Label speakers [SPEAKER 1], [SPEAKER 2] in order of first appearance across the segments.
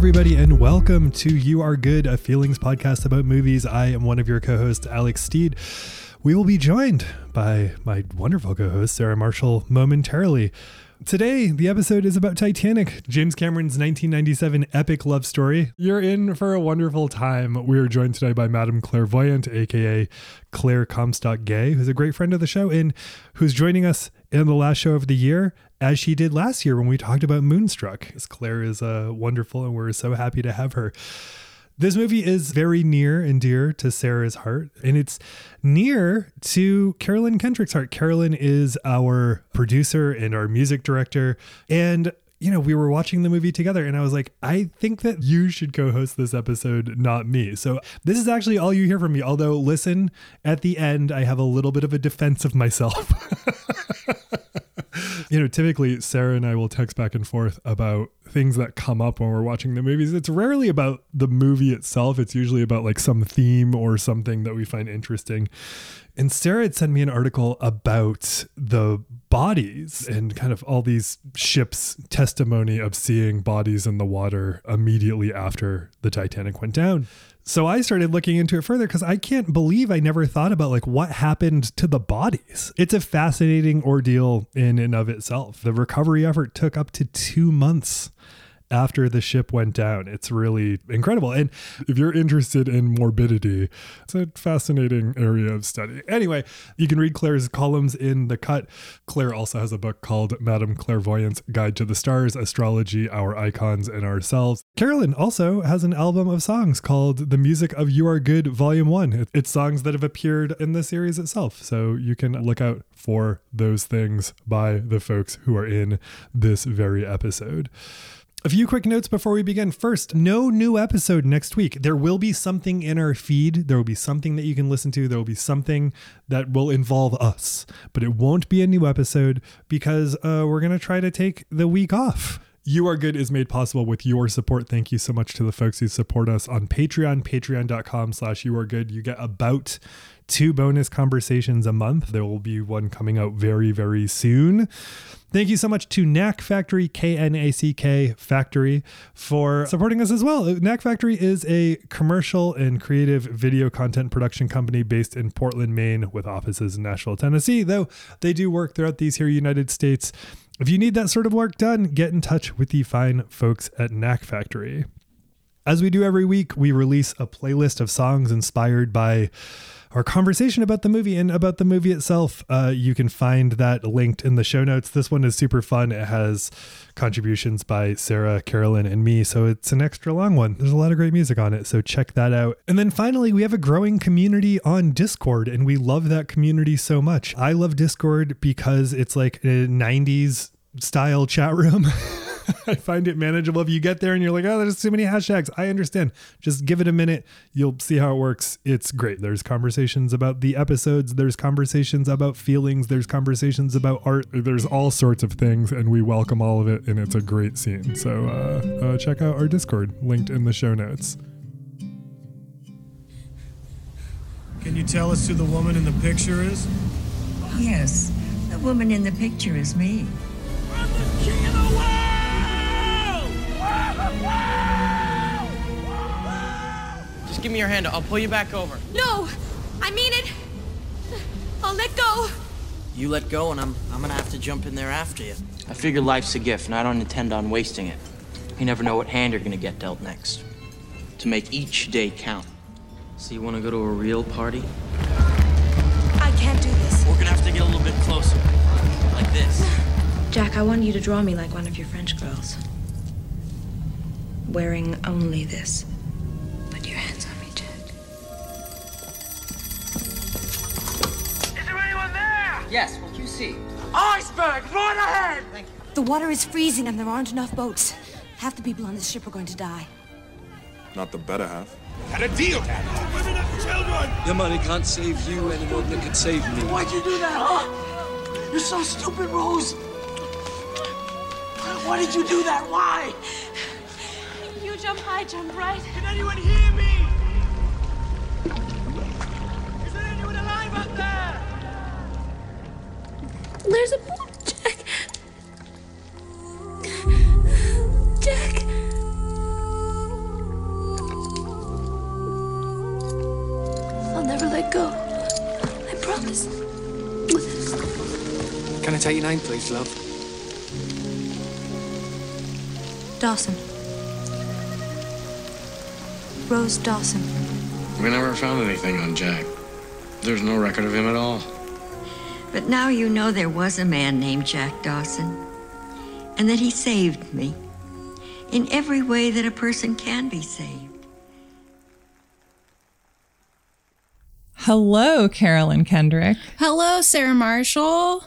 [SPEAKER 1] everybody, and welcome to You Are Good, a feelings podcast about movies. I am one of your co hosts, Alex Steed. We will be joined by my wonderful co host, Sarah Marshall, momentarily. Today, the episode is about Titanic, James Cameron's 1997 epic love story. You're in for a wonderful time. We are joined today by Madame Clairvoyant, aka Claire Comstock Gay, who's a great friend of the show and who's joining us in the last show of the year, as she did last year when we talked about Moonstruck. Because Claire is uh, wonderful, and we're so happy to have her. This movie is very near and dear to Sarah's heart, and it's near to Carolyn Kendrick's heart. Carolyn is our producer and our music director. And you know, we were watching the movie together and I was like, I think that you should co host this episode, not me. So, this is actually all you hear from me. Although, listen, at the end, I have a little bit of a defense of myself. you know, typically Sarah and I will text back and forth about things that come up when we're watching the movies. It's rarely about the movie itself, it's usually about like some theme or something that we find interesting. And Sarah had sent me an article about the bodies and kind of all these ships' testimony of seeing bodies in the water immediately after the Titanic went down. So I started looking into it further because I can't believe I never thought about like what happened to the bodies. It's a fascinating ordeal in and of itself. The recovery effort took up to two months after the ship went down. It's really incredible. And if you're interested in morbidity, it's a fascinating area of study. Anyway, you can read Claire's columns in The Cut. Claire also has a book called Madame Clairvoyant's Guide to the Stars Astrology, Our Icons, and Ourselves. Carolyn also has an album of songs called The Music of You Are Good, Volume 1. It's songs that have appeared in the series itself. So you can look out for those things by the folks who are in this very episode. A few quick notes before we begin. First, no new episode next week. There will be something in our feed. There will be something that you can listen to. There will be something that will involve us, but it won't be a new episode because uh, we're going to try to take the week off. You Are Good is made possible with your support. Thank you so much to the folks who support us on Patreon, patreon.com slash you are good. You get about two bonus conversations a month. There will be one coming out very, very soon. Thank you so much to Knack Factory, K N A C K Factory, for supporting us as well. Knack Factory is a commercial and creative video content production company based in Portland, Maine, with offices in Nashville, Tennessee, though they do work throughout these here United States. If you need that sort of work done, get in touch with the fine folks at Knack Factory. As we do every week, we release a playlist of songs inspired by our conversation about the movie and about the movie itself. Uh, you can find that linked in the show notes. This one is super fun. It has contributions by Sarah, Carolyn, and me. So it's an extra long one. There's a lot of great music on it. So check that out. And then finally, we have a growing community on Discord, and we love that community so much. I love Discord because it's like a 90s style chat room. I find it manageable. If you get there and you're like, oh, there's too many hashtags, I understand. Just give it a minute. You'll see how it works. It's great. There's conversations about the episodes, there's conversations about feelings, there's conversations about art, there's all sorts of things, and we welcome all of it. And it's a great scene. So uh, uh, check out our Discord, linked in the show notes.
[SPEAKER 2] Can you tell us who the woman in the picture is?
[SPEAKER 3] Yes, the woman in the picture is me.
[SPEAKER 4] Just give me your hand. I'll pull you back over.
[SPEAKER 5] No! I mean it! I'll let go!
[SPEAKER 4] You let go, and I'm I'm gonna have to jump in there after you. I figure life's a gift, and I don't intend on wasting it. You never know what hand you're gonna get dealt next. To make each day count. So you wanna go to a real party?
[SPEAKER 5] I can't do this.
[SPEAKER 4] We're gonna have to get a little bit closer. Like this.
[SPEAKER 6] Jack, I want you to draw me like one of your French girls. Wearing only this. Put your hands on me, Jack.
[SPEAKER 7] Is there anyone there?
[SPEAKER 4] Yes, what do you see.
[SPEAKER 7] Iceberg, right ahead!
[SPEAKER 4] Thank you.
[SPEAKER 5] The water is freezing and there aren't enough boats. Half the people on this ship are going to die.
[SPEAKER 8] Not the better half.
[SPEAKER 2] Had a deal, Dad. Women and children!
[SPEAKER 9] Your money can't save you any more than it could save me.
[SPEAKER 7] Why'd you do that, huh? You're so stupid, Rose. Why did you do that? Why?
[SPEAKER 5] you jump, I jump, right?
[SPEAKER 7] Can anyone hear me? Is there anyone alive out there?
[SPEAKER 6] There's a boat, Jack. Jack. I'll never let go. I promise.
[SPEAKER 9] Can I take your name, please, love?
[SPEAKER 5] Dawson. Rose Dawson.
[SPEAKER 10] We never found anything on Jack. There's no record of him at all.
[SPEAKER 3] But now you know there was a man named Jack Dawson, and that he saved me in every way that a person can be saved.
[SPEAKER 11] Hello, Carolyn Kendrick.
[SPEAKER 12] Hello, Sarah Marshall.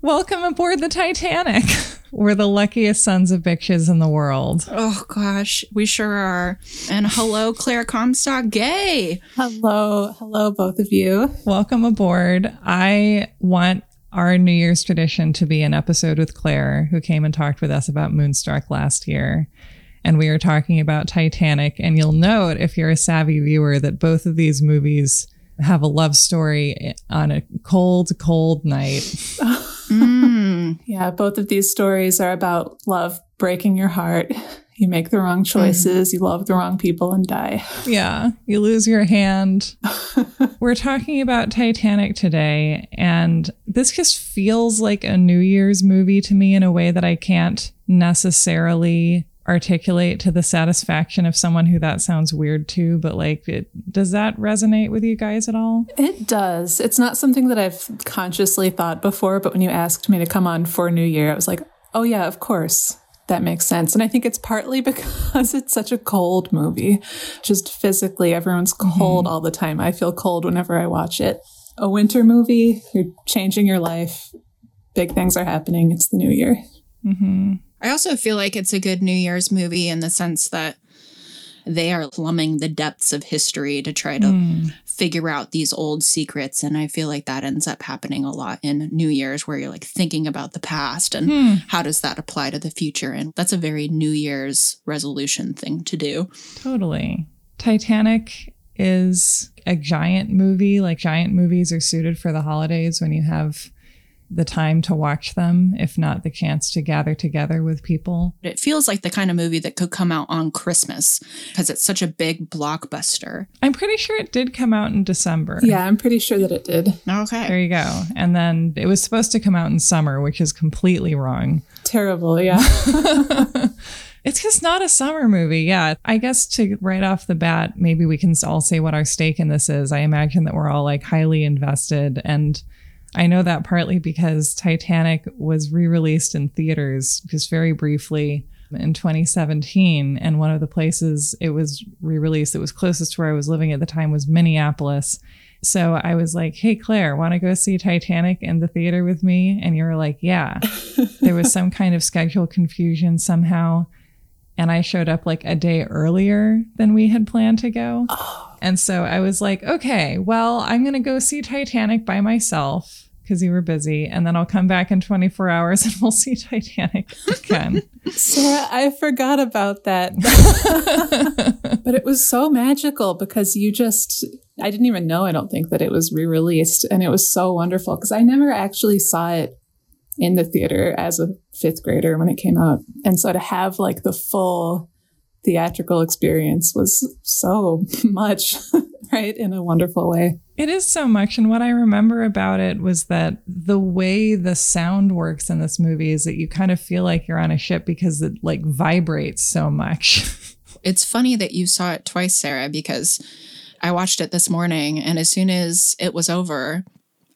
[SPEAKER 11] Welcome aboard the Titanic. We're the luckiest sons of bitches in the world.
[SPEAKER 12] Oh gosh, we sure are. And hello, Claire Comstock Gay.
[SPEAKER 13] Hello, hello, both of you.
[SPEAKER 11] Welcome aboard. I want our New Year's tradition to be an episode with Claire, who came and talked with us about Moonstruck last year. And we are talking about Titanic. And you'll note, if you're a savvy viewer, that both of these movies have a love story on a cold, cold night.
[SPEAKER 13] mm. Yeah, both of these stories are about love breaking your heart. You make the wrong choices, mm-hmm. you love the wrong people and die.
[SPEAKER 11] Yeah, you lose your hand. We're talking about Titanic today, and this just feels like a New Year's movie to me in a way that I can't necessarily articulate to the satisfaction of someone who that sounds weird to but like it, does that resonate with you guys at all?
[SPEAKER 13] It does. It's not something that i've consciously thought before but when you asked me to come on for new year i was like oh yeah of course. That makes sense. And i think it's partly because it's such a cold movie. Just physically everyone's cold mm-hmm. all the time. I feel cold whenever i watch it. A winter movie you're changing your life. Big things are happening. It's the new year.
[SPEAKER 11] Mm-hmm.
[SPEAKER 12] I also feel like it's a good New Year's movie in the sense that they are plumbing the depths of history to try to mm. figure out these old secrets. And I feel like that ends up happening a lot in New Year's where you're like thinking about the past and mm. how does that apply to the future. And that's a very New Year's resolution thing to do.
[SPEAKER 11] Totally. Titanic is a giant movie. Like giant movies are suited for the holidays when you have the time to watch them, if not the chance to gather together with people.
[SPEAKER 12] It feels like the kind of movie that could come out on Christmas because it's such a big blockbuster.
[SPEAKER 11] I'm pretty sure it did come out in December.
[SPEAKER 13] Yeah, I'm pretty sure that it did.
[SPEAKER 12] Okay.
[SPEAKER 11] There you go. And then it was supposed to come out in summer, which is completely wrong.
[SPEAKER 13] Terrible, yeah.
[SPEAKER 11] It's just not a summer movie. Yeah. I guess to right off the bat, maybe we can all say what our stake in this is. I imagine that we're all like highly invested and I know that partly because Titanic was re released in theaters just very briefly in 2017. And one of the places it was re released that was closest to where I was living at the time was Minneapolis. So I was like, hey, Claire, want to go see Titanic in the theater with me? And you were like, yeah. there was some kind of schedule confusion somehow. And I showed up like a day earlier than we had planned to go. Oh. And so I was like, okay, well, I'm going to go see Titanic by myself because you were busy, and then I'll come back in 24 hours and we'll see Titanic again.
[SPEAKER 13] Sarah, I forgot about that. but it was so magical because you just, I didn't even know, I don't think, that it was re released. And it was so wonderful because I never actually saw it in the theater as a fifth grader when it came out. And so to have like the full theatrical experience was so much, right? In a wonderful way.
[SPEAKER 11] It is so much. And what I remember about it was that the way the sound works in this movie is that you kind of feel like you're on a ship because it like vibrates so much.
[SPEAKER 12] it's funny that you saw it twice, Sarah, because I watched it this morning and as soon as it was over,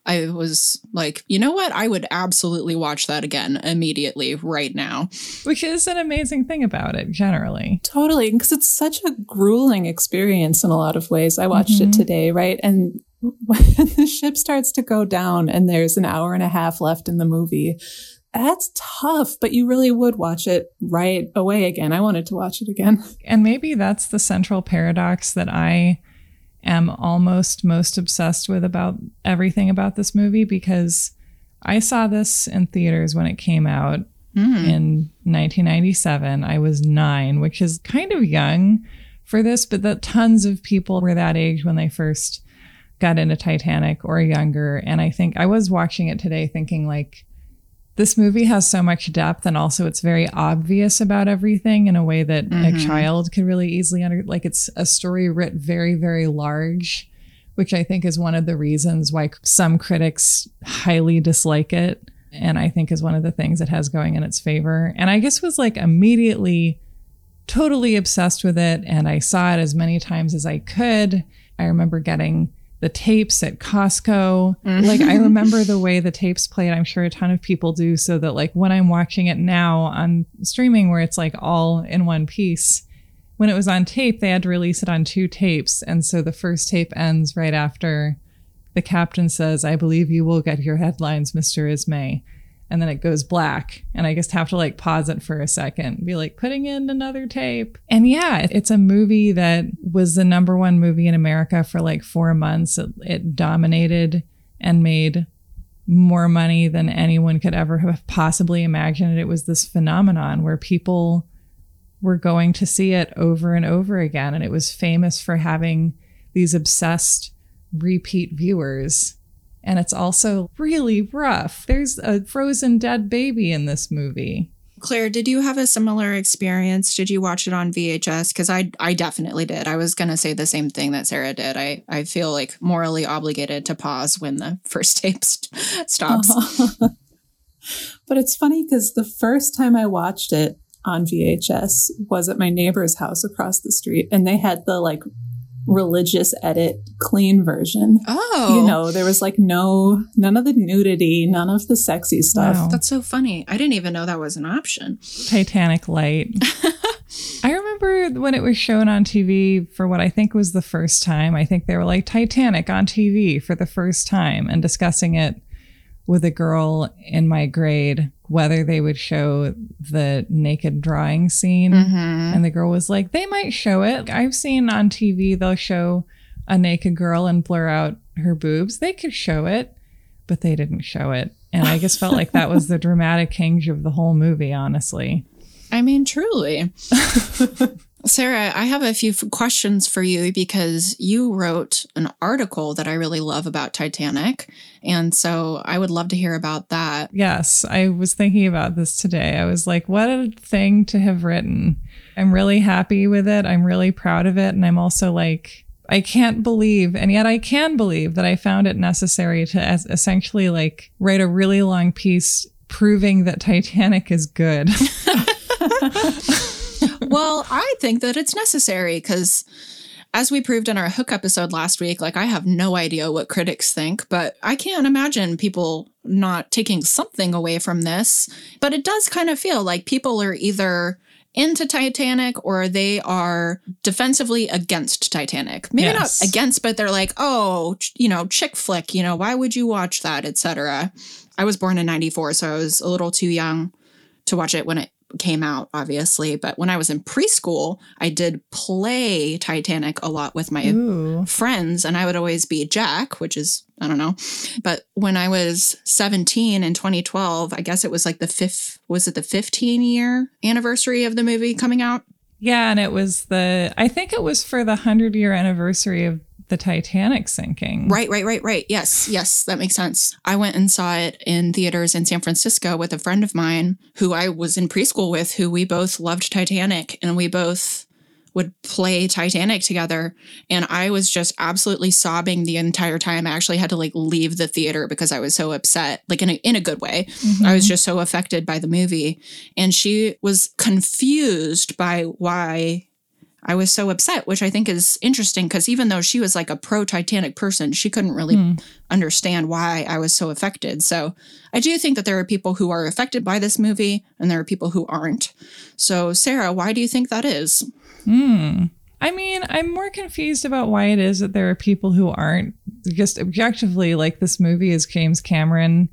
[SPEAKER 12] I was like, you know what? I would absolutely watch that again immediately right now.
[SPEAKER 11] Which is an amazing thing about it, generally.
[SPEAKER 13] Totally. Because it's such a grueling experience in a lot of ways. I watched mm-hmm. it today, right? And when the ship starts to go down and there's an hour and a half left in the movie, that's tough, but you really would watch it right away again. I wanted to watch it again.
[SPEAKER 11] And maybe that's the central paradox that I am almost most obsessed with about everything about this movie because I saw this in theaters when it came out mm. in 1997. I was nine, which is kind of young for this, but that tons of people were that age when they first got into Titanic or younger. And I think I was watching it today thinking, like, this movie has so much depth and also it's very obvious about everything in a way that mm-hmm. a child could really easily under like it's a story writ very very large which i think is one of the reasons why some critics highly dislike it and I think is one of the things it has going in its favor. And I just was like immediately totally obsessed with it. And I saw it as many times as I could. I remember getting the tapes at Costco. Mm-hmm. Like I remember the way the tapes played. I'm sure a ton of people do so that like when I'm watching it now on streaming where it's like all in one piece, when it was on tape, they had to release it on two tapes. And so the first tape ends right after the captain says, I believe you will get your headlines, Mr. Ismay and then it goes black. And i just have to like pause it for a second be like putting in another tape. And yeah it's a movie that was the number one movie in america for like four months. It, it dominated and made more money than anyone could ever have possibly imagined. It was this phenomenon where people were going to see it over and over again. And it was famous for having these obsessed repeat viewers and it's also really rough. There's a frozen dead baby in this movie.
[SPEAKER 12] Claire, did you have a similar experience? Did you watch it on VHS? Because I I definitely did. I was gonna say the same thing that Sarah did. I I feel like morally obligated to pause when the first tape st- stops. Uh-huh.
[SPEAKER 13] but it's funny because the first time I watched it on VHS was at my neighbor's house across the street, and they had the like religious edit clean version.
[SPEAKER 12] Oh.
[SPEAKER 13] You know, there was like no, none of the nudity, none of the sexy stuff. Wow.
[SPEAKER 12] That's so funny. I didn't even know that was an option.
[SPEAKER 11] Titanic Light. I remember when it was shown on TV for what I think was the first time. I think they were like Titanic on TV for the first time and discussing it with a girl in my grade whether they would show the naked drawing scene. Mm-hmm. And the girl was like, they might show it. I've seen on TV, they'll show a naked girl and blur out her boobs. They could show it, but they didn't show it. And I just felt like that was the dramatic hinge of the whole movie, honestly.
[SPEAKER 12] I mean, truly. Sarah, I have a few questions for you because you wrote an article that I really love about Titanic. And so I would love to hear about that.
[SPEAKER 11] Yes, I was thinking about this today. I was like, what a thing to have written. I'm really happy with it. I'm really proud of it. And I'm also like, I can't believe, and yet I can believe that I found it necessary to essentially like write a really long piece proving that Titanic is good.
[SPEAKER 12] well, I think that it's necessary because as we proved in our hook episode last week, like I have no idea what critics think, but I can't imagine people not taking something away from this. But it does kind of feel like people are either into Titanic or they are defensively against Titanic. Maybe yes. not against, but they're like, oh, you know, chick flick, you know, why would you watch that, etc. I was born in 94, so I was a little too young to watch it when it came out, obviously. But when I was in preschool, I did play Titanic a lot with my Ooh. friends, and I would always be Jack, which is, I don't know. But when I was 17 in 2012, I guess it was like the fifth, was it the 15 year anniversary of the movie coming out?
[SPEAKER 11] Yeah, and it was the, I think it was for the 100 year anniversary of the Titanic sinking.
[SPEAKER 12] Right, right, right, right. Yes, yes, that makes sense. I went and saw it in theaters in San Francisco with a friend of mine who I was in preschool with, who we both loved Titanic and we both would play Titanic together. And I was just absolutely sobbing the entire time. I actually had to like leave the theater because I was so upset, like in a, in a good way. Mm-hmm. I was just so affected by the movie. And she was confused by why I was so upset, which I think is interesting because even though she was like a pro Titanic person, she couldn't really mm. understand why I was so affected. So I do think that there are people who are affected by this movie and there are people who aren't. So, Sarah, why do you think that is?
[SPEAKER 11] Hmm. I mean, I'm more confused about why it is that there are people who aren't just objectively like this movie is James Cameron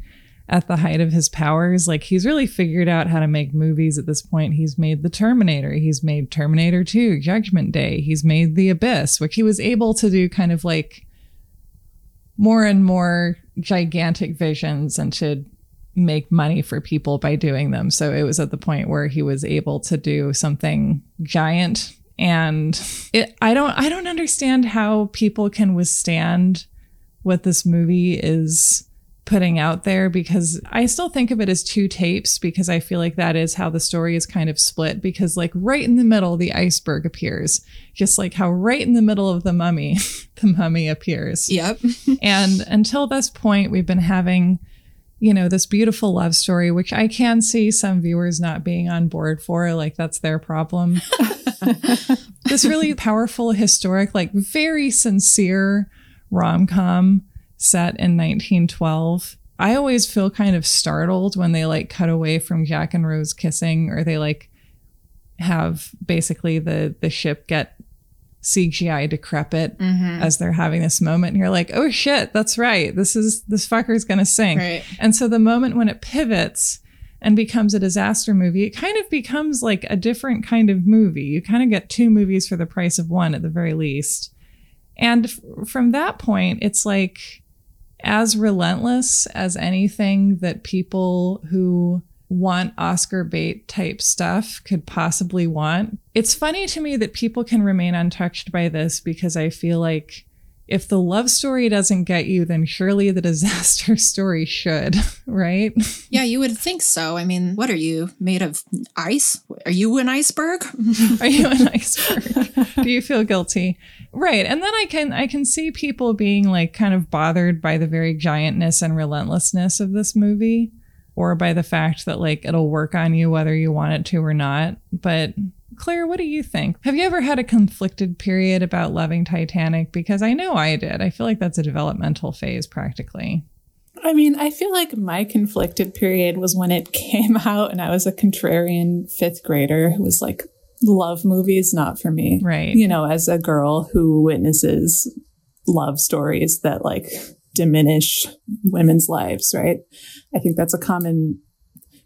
[SPEAKER 11] at the height of his powers. Like he's really figured out how to make movies at this point. He's made The Terminator, he's made Terminator 2, Judgment Day, he's made The Abyss, which he was able to do kind of like more and more gigantic visions and to make money for people by doing them. So it was at the point where he was able to do something giant and it, I don't I don't understand how people can withstand what this movie is putting out there because I still think of it as two tapes because I feel like that is how the story is kind of split because like right in the middle the iceberg appears just like how right in the middle of the mummy the mummy appears.
[SPEAKER 12] Yep.
[SPEAKER 11] and until this point we've been having you know, this beautiful love story, which I can see some viewers not being on board for, like that's their problem. this really powerful, historic, like very sincere rom com set in 1912. I always feel kind of startled when they like cut away from Jack and Rose kissing or they like have basically the the ship get CGI decrepit
[SPEAKER 12] Mhm.
[SPEAKER 11] as they're having this moment. And you're like, oh shit, that's right. This is this fucker's gonna sink.
[SPEAKER 12] Right.
[SPEAKER 11] And so the moment when it pivots and becomes a disaster movie, it kind of becomes like a different kind of movie. You kind of get two movies for the price of one at the very least. And f- from that point, it's like as relentless as anything that people who want Oscar bait type stuff could possibly want. It's funny to me that people can remain untouched by this because I feel like if the love story doesn't get you, then surely the disaster story should, right?
[SPEAKER 12] Yeah, you would think so. I mean, what are you made of ice? Are you an iceberg?
[SPEAKER 11] Are you an iceberg? Do you feel guilty? Right. And then I can I can see people being like kind of bothered by the very giantness and relentlessness of this movie or by the fact that like it'll work on you whether you want it to or not. But Claire, what do you think? Have you ever had a conflicted period about loving Titanic? Because I know I did. I feel like that's a developmental phase practically.
[SPEAKER 13] I mean, I feel like my conflicted period was when it came out and I was a contrarian fifth grader who was like, love movies, not for me.
[SPEAKER 11] Right.
[SPEAKER 13] You know, as a girl who witnesses love stories that like diminish women's lives, right? I think that's a common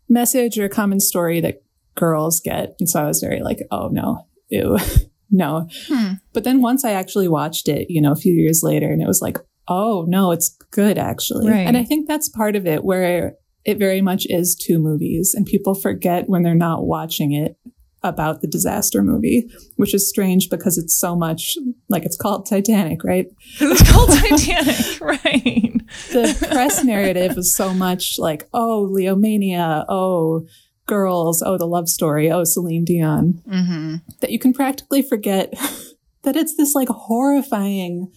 [SPEAKER 13] message or a common story that girls get. And so I was very like, oh no, ew, no.
[SPEAKER 12] Hmm.
[SPEAKER 13] But then once I actually watched it, you know, a few years later, and it was like, oh no, it's good actually.
[SPEAKER 11] Right.
[SPEAKER 13] And I think that's part of it where it very much is two movies and people forget when they're not watching it about the disaster movie, which is strange because it's so much like it's called Titanic, right?
[SPEAKER 11] It's called Titanic, right?
[SPEAKER 13] The press narrative is so much like, oh, Leomania, oh, girls, oh, the love story, oh, Celine Dion,
[SPEAKER 12] Mm-hmm.
[SPEAKER 13] that you can practically forget that it's this like horrifying,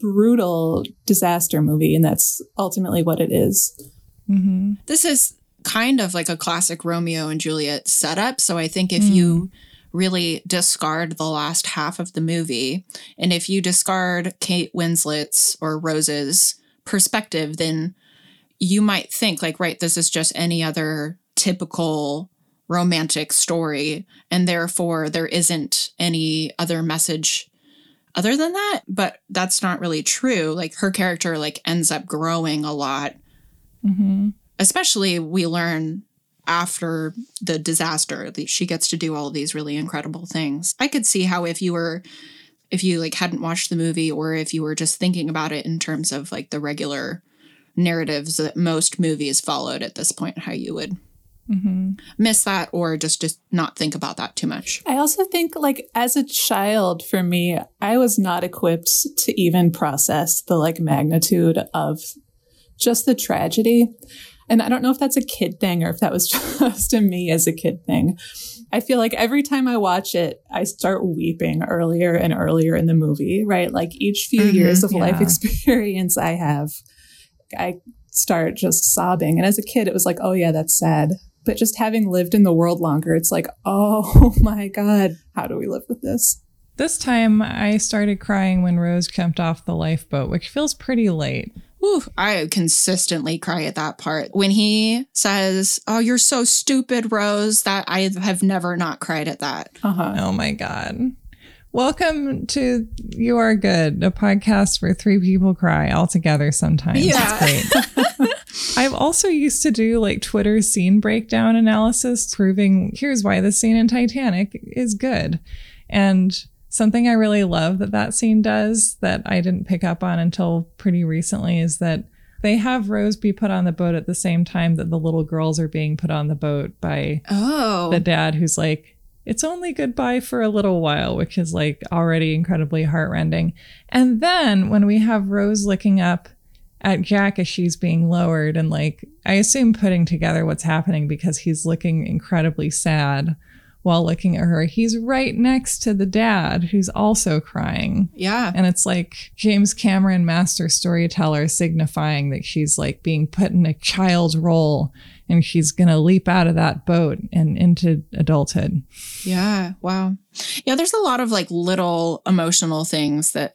[SPEAKER 13] brutal disaster movie. And that's ultimately what it is.
[SPEAKER 11] Mm-hmm.
[SPEAKER 12] This is kind of like a classic Romeo and Juliet setup. So I think if you really discard the last half of the movie, and if you discard Kate Winslet's or Rose's perspective, then you might think, like, right, this is just any other typical romantic story. And therefore, there isn't any other message other than that. But that's not really true. Like, her character, like, ends up growing a lot
[SPEAKER 11] Mm-hmm.
[SPEAKER 12] especially we learn after the disaster that she gets to do all these really incredible things i could see how if you were if you like hadn't watched the movie or if you were just thinking about it in terms of like the regular narratives that most movies followed at this point how you would
[SPEAKER 11] Mm-hmm.
[SPEAKER 12] miss that or just just not think about that too much
[SPEAKER 13] I also think, like, as a child, for me, I was not equipped to even process the like magnitude of just the tragedy. And I don't know if that's a kid thing or if that was just a me as a kid thing. I feel like every time I watch it, I start weeping earlier and earlier in the movie, right? Like each few
[SPEAKER 12] Mhm,
[SPEAKER 13] years of life experience I have, I start just sobbing. And as a kid, it was like, oh yeah, that's sad. But just having lived in the world longer, it's like, oh my God, how do we live with this?
[SPEAKER 11] This time I started crying when Rose jumped off the lifeboat, which feels pretty late.
[SPEAKER 12] Whew, I consistently cry at that part. When he says, Oh, you're so stupid, Rose, that I have never not cried at that.
[SPEAKER 13] Uh-huh.
[SPEAKER 11] Oh my God. Welcome to You Are Good, a podcast where three people cry all together sometimes.
[SPEAKER 12] Yeah.
[SPEAKER 11] It's great. I've also used to do like Twitter scene breakdown analysis, proving here's why the scene in Titanic is good. And something I really love that that scene does that I didn't pick up on until pretty recently is that they have Rose be put on the boat at the same time that the little girls are being put on the boat by
[SPEAKER 12] Oh.
[SPEAKER 11] the dad who's like, it's only goodbye for a little while, which is like already incredibly heartrending. And then when we have Rose looking up at Jack as she's being lowered and like, I assume putting together what's happening because he's looking incredibly sad while looking at her. He's right next to the dad who's also crying.
[SPEAKER 12] Yeah.
[SPEAKER 11] And it's like James Cameron, master storyteller, signifying that she's like being put in a child's role and she's going to leap out of that boat and into adulthood.
[SPEAKER 12] Yeah. Wow. Yeah. There's a lot of like little emotional things that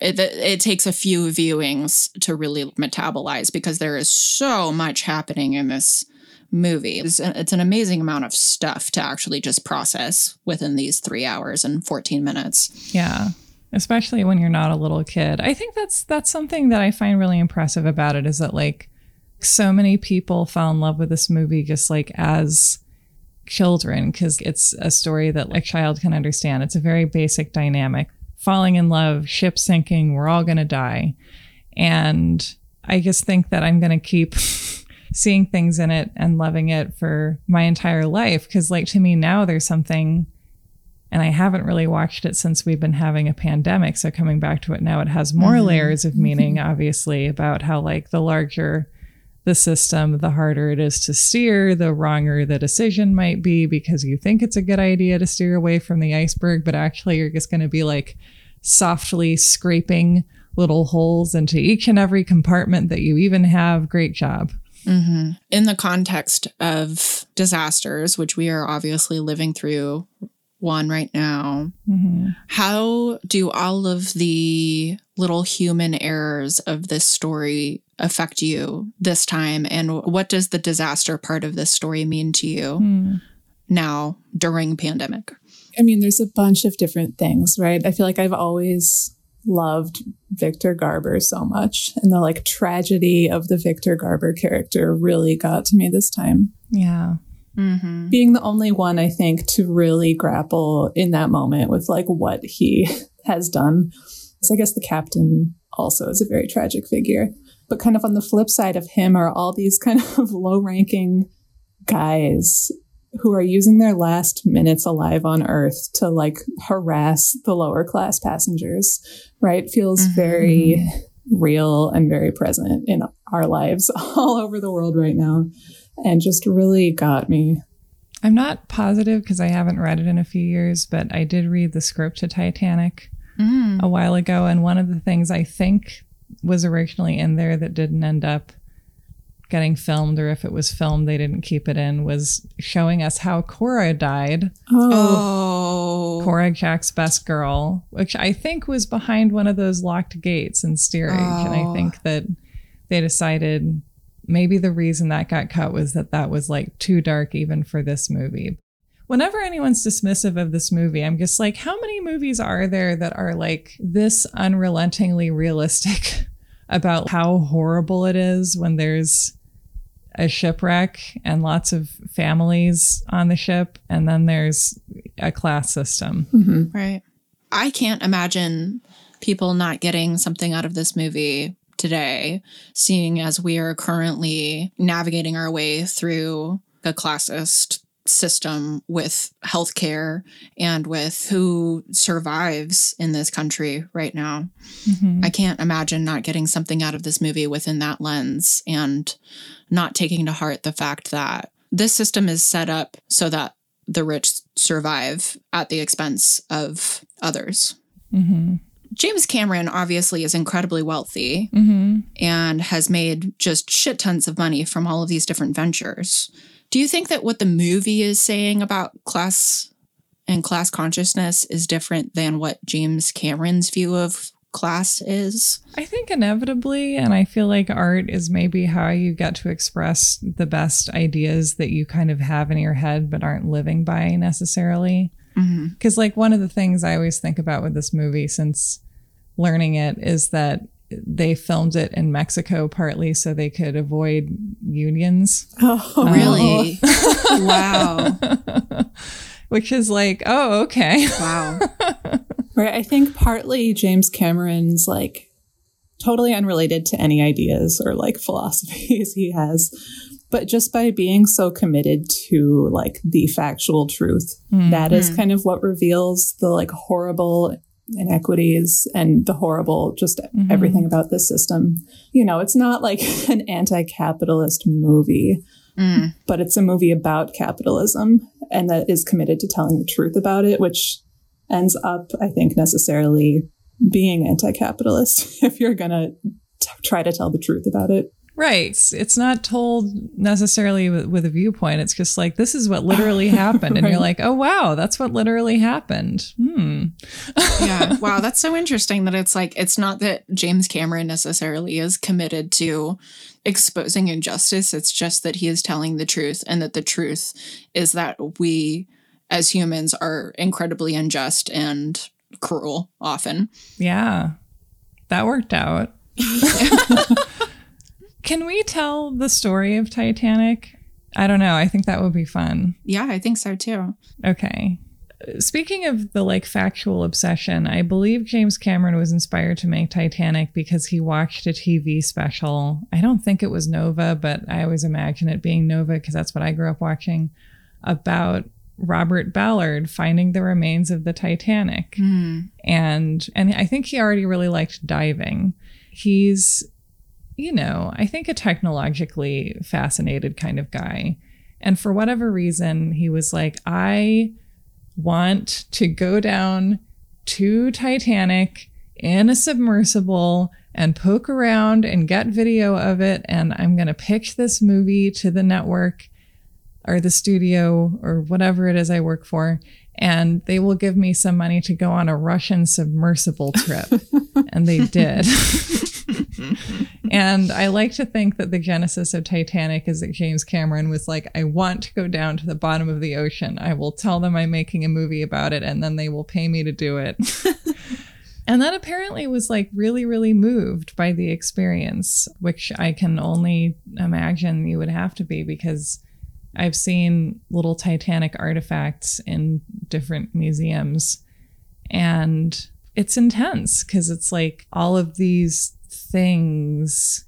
[SPEAKER 12] it, it takes a few viewings to really metabolize because there is so much happening in this movie. It's, it's, an amazing amount of stuff to actually just process within these three hours and 14 minutes.
[SPEAKER 11] Yeah. Especially when you're not a little kid. I think that's that's something that I find really impressive about it is that like so many people fell in love with this movie just like as children because it's a story that like child can understand. It's a very basic dynamic. Falling in love, ship sinking, we're all going to die. And I just think that I'm going to keep seeing things in it and loving it for my entire life because like to me now there's something and I haven't really watched it since we've been having a pandemic. So coming back to it now, it has more mm-hmm. layers of meaning, obviously, about how like the larger the system, the harder it is to steer, the wronger the decision might be because you think it's a good idea to steer away from the iceberg, but actually you're just going to be like softly scraping little holes into each and every compartment that you even have. Great job.
[SPEAKER 12] Mm-hmm. In the context of disasters, which we are obviously living through one right now, mm-hmm. how do all of the little human errors of this story affect you this time? And what does the disaster part of this story mean to you mm. now during pandemic?
[SPEAKER 13] I mean, there's a bunch of different things, right? I feel like I've always loved Victor Garber so much. And the like tragedy of the Victor Garber character really got to me this time.
[SPEAKER 11] Yeah.
[SPEAKER 13] Mm-hmm. Being the only one, I think, to really grapple in that moment with like what he has done. So I guess the captain also is a very tragic figure. But kind of on the flip side of him are all these kind of low ranking guys who are using their last minutes alive on earth to like harass the lower class passengers, right? Feels mm-hmm. very real and very present in our lives all over the world right now and just really got me.
[SPEAKER 11] I'm not positive because I haven't read it in a few years, but I did read the script to Titanic mm. a while ago. And one of the things I think was originally in there that didn't end up getting filmed or if it was filmed they didn't keep it in was showing us how Cora died.
[SPEAKER 12] Oh.
[SPEAKER 11] Cora Jack's best girl, which I think was behind one of those locked gates in steerage. Oh. And I oh. think that they decided maybe the reason that got cut was that that was like too dark even for this movie. Whenever anyone's dismissive of this movie, I'm just like, how many movies are there that are like this unrelentingly realistic about how horrible it is when there's a shipwreck and lots of families on the ship, and then there's a class system.
[SPEAKER 12] Mm-hmm. Right. I can't imagine people not getting something out of this movie today, seeing as we are currently navigating our way through a classist system with healthcare and with who survives in this country right now. Mm-hmm. I can't imagine not getting something out of this movie within that lens and not taking to heart the fact that this system is set up so that the rich survive at the expense of others. Mm-hmm. James Cameron obviously is incredibly wealthy mm-hmm. and has made just shit tons of money from all of these different ventures. Do you think that what the movie is saying about class and class consciousness is different than what James Cameron's view of class is?
[SPEAKER 11] I think inevitably, and I feel like art is maybe how you get to express the best ideas that you kind of have in your head but aren't living by necessarily. Because, mm-hmm. like, one of the things I always think about with this movie since learning it is that they filmed it in Mexico partly so they could avoid unions.
[SPEAKER 12] Oh, um, really? wow.
[SPEAKER 11] Which is like, oh, okay.
[SPEAKER 12] Wow.
[SPEAKER 13] right. I think partly James Cameron's like totally unrelated to any ideas or like philosophies he has, but just by being so committed to like the factual truth, mm-hmm. that is kind of what reveals the like horrible inequities and the horrible, just mm-hmm. everything about this system. You know, it's not like an anti capitalist movie, mm. but it's a movie about capitalism and that is committed to telling the truth about it, which ends up, I think, necessarily being anti capitalist if you're going to try to tell the truth about it.
[SPEAKER 11] Right. It's not told necessarily with, with, a viewpoint. It's just like, this is what literally happened. right. And you're like, oh, wow, that's what literally happened. Hmm.
[SPEAKER 12] yeah. Wow. That's so interesting that it's like, it's not that James Cameron necessarily is committed to exposing injustice. It's just that he is telling the truth and that the truth is that we as humans are incredibly unjust and cruel often.
[SPEAKER 11] Yeah. That worked out. Can we tell the story of Titanic? I don't know. I think that would be fun.
[SPEAKER 12] Yeah, I think so too.
[SPEAKER 11] Okay. Speaking of the like factual obsession, I believe James Cameron was inspired to make Titanic because he watched a TV special. I don't think it was Nova, but I always imagine it being Nova because that's what I grew up watching about Robert Ballard finding the remains of the Titanic. Mm. And and I think he already really liked diving. He's you know, I think a technologically fascinated kind of guy. And for whatever reason, he was like, I want to go down to Titanic in a submersible and poke around and get video of it. And I'm going to pitch this movie to the network or the studio or whatever it is I work for. And they will give me some money to go on a Russian submersible trip. and they did. and I like to think that the genesis of Titanic is that James Cameron was like, I want to go down to the bottom of the ocean. I will tell them I'm making a movie about it, and then they will pay me to do it. and that apparently was like really, really moved by the experience, which I can only imagine you would have to be because I've seen little Titanic artifacts in different museums. And it's intense because it's like all of these things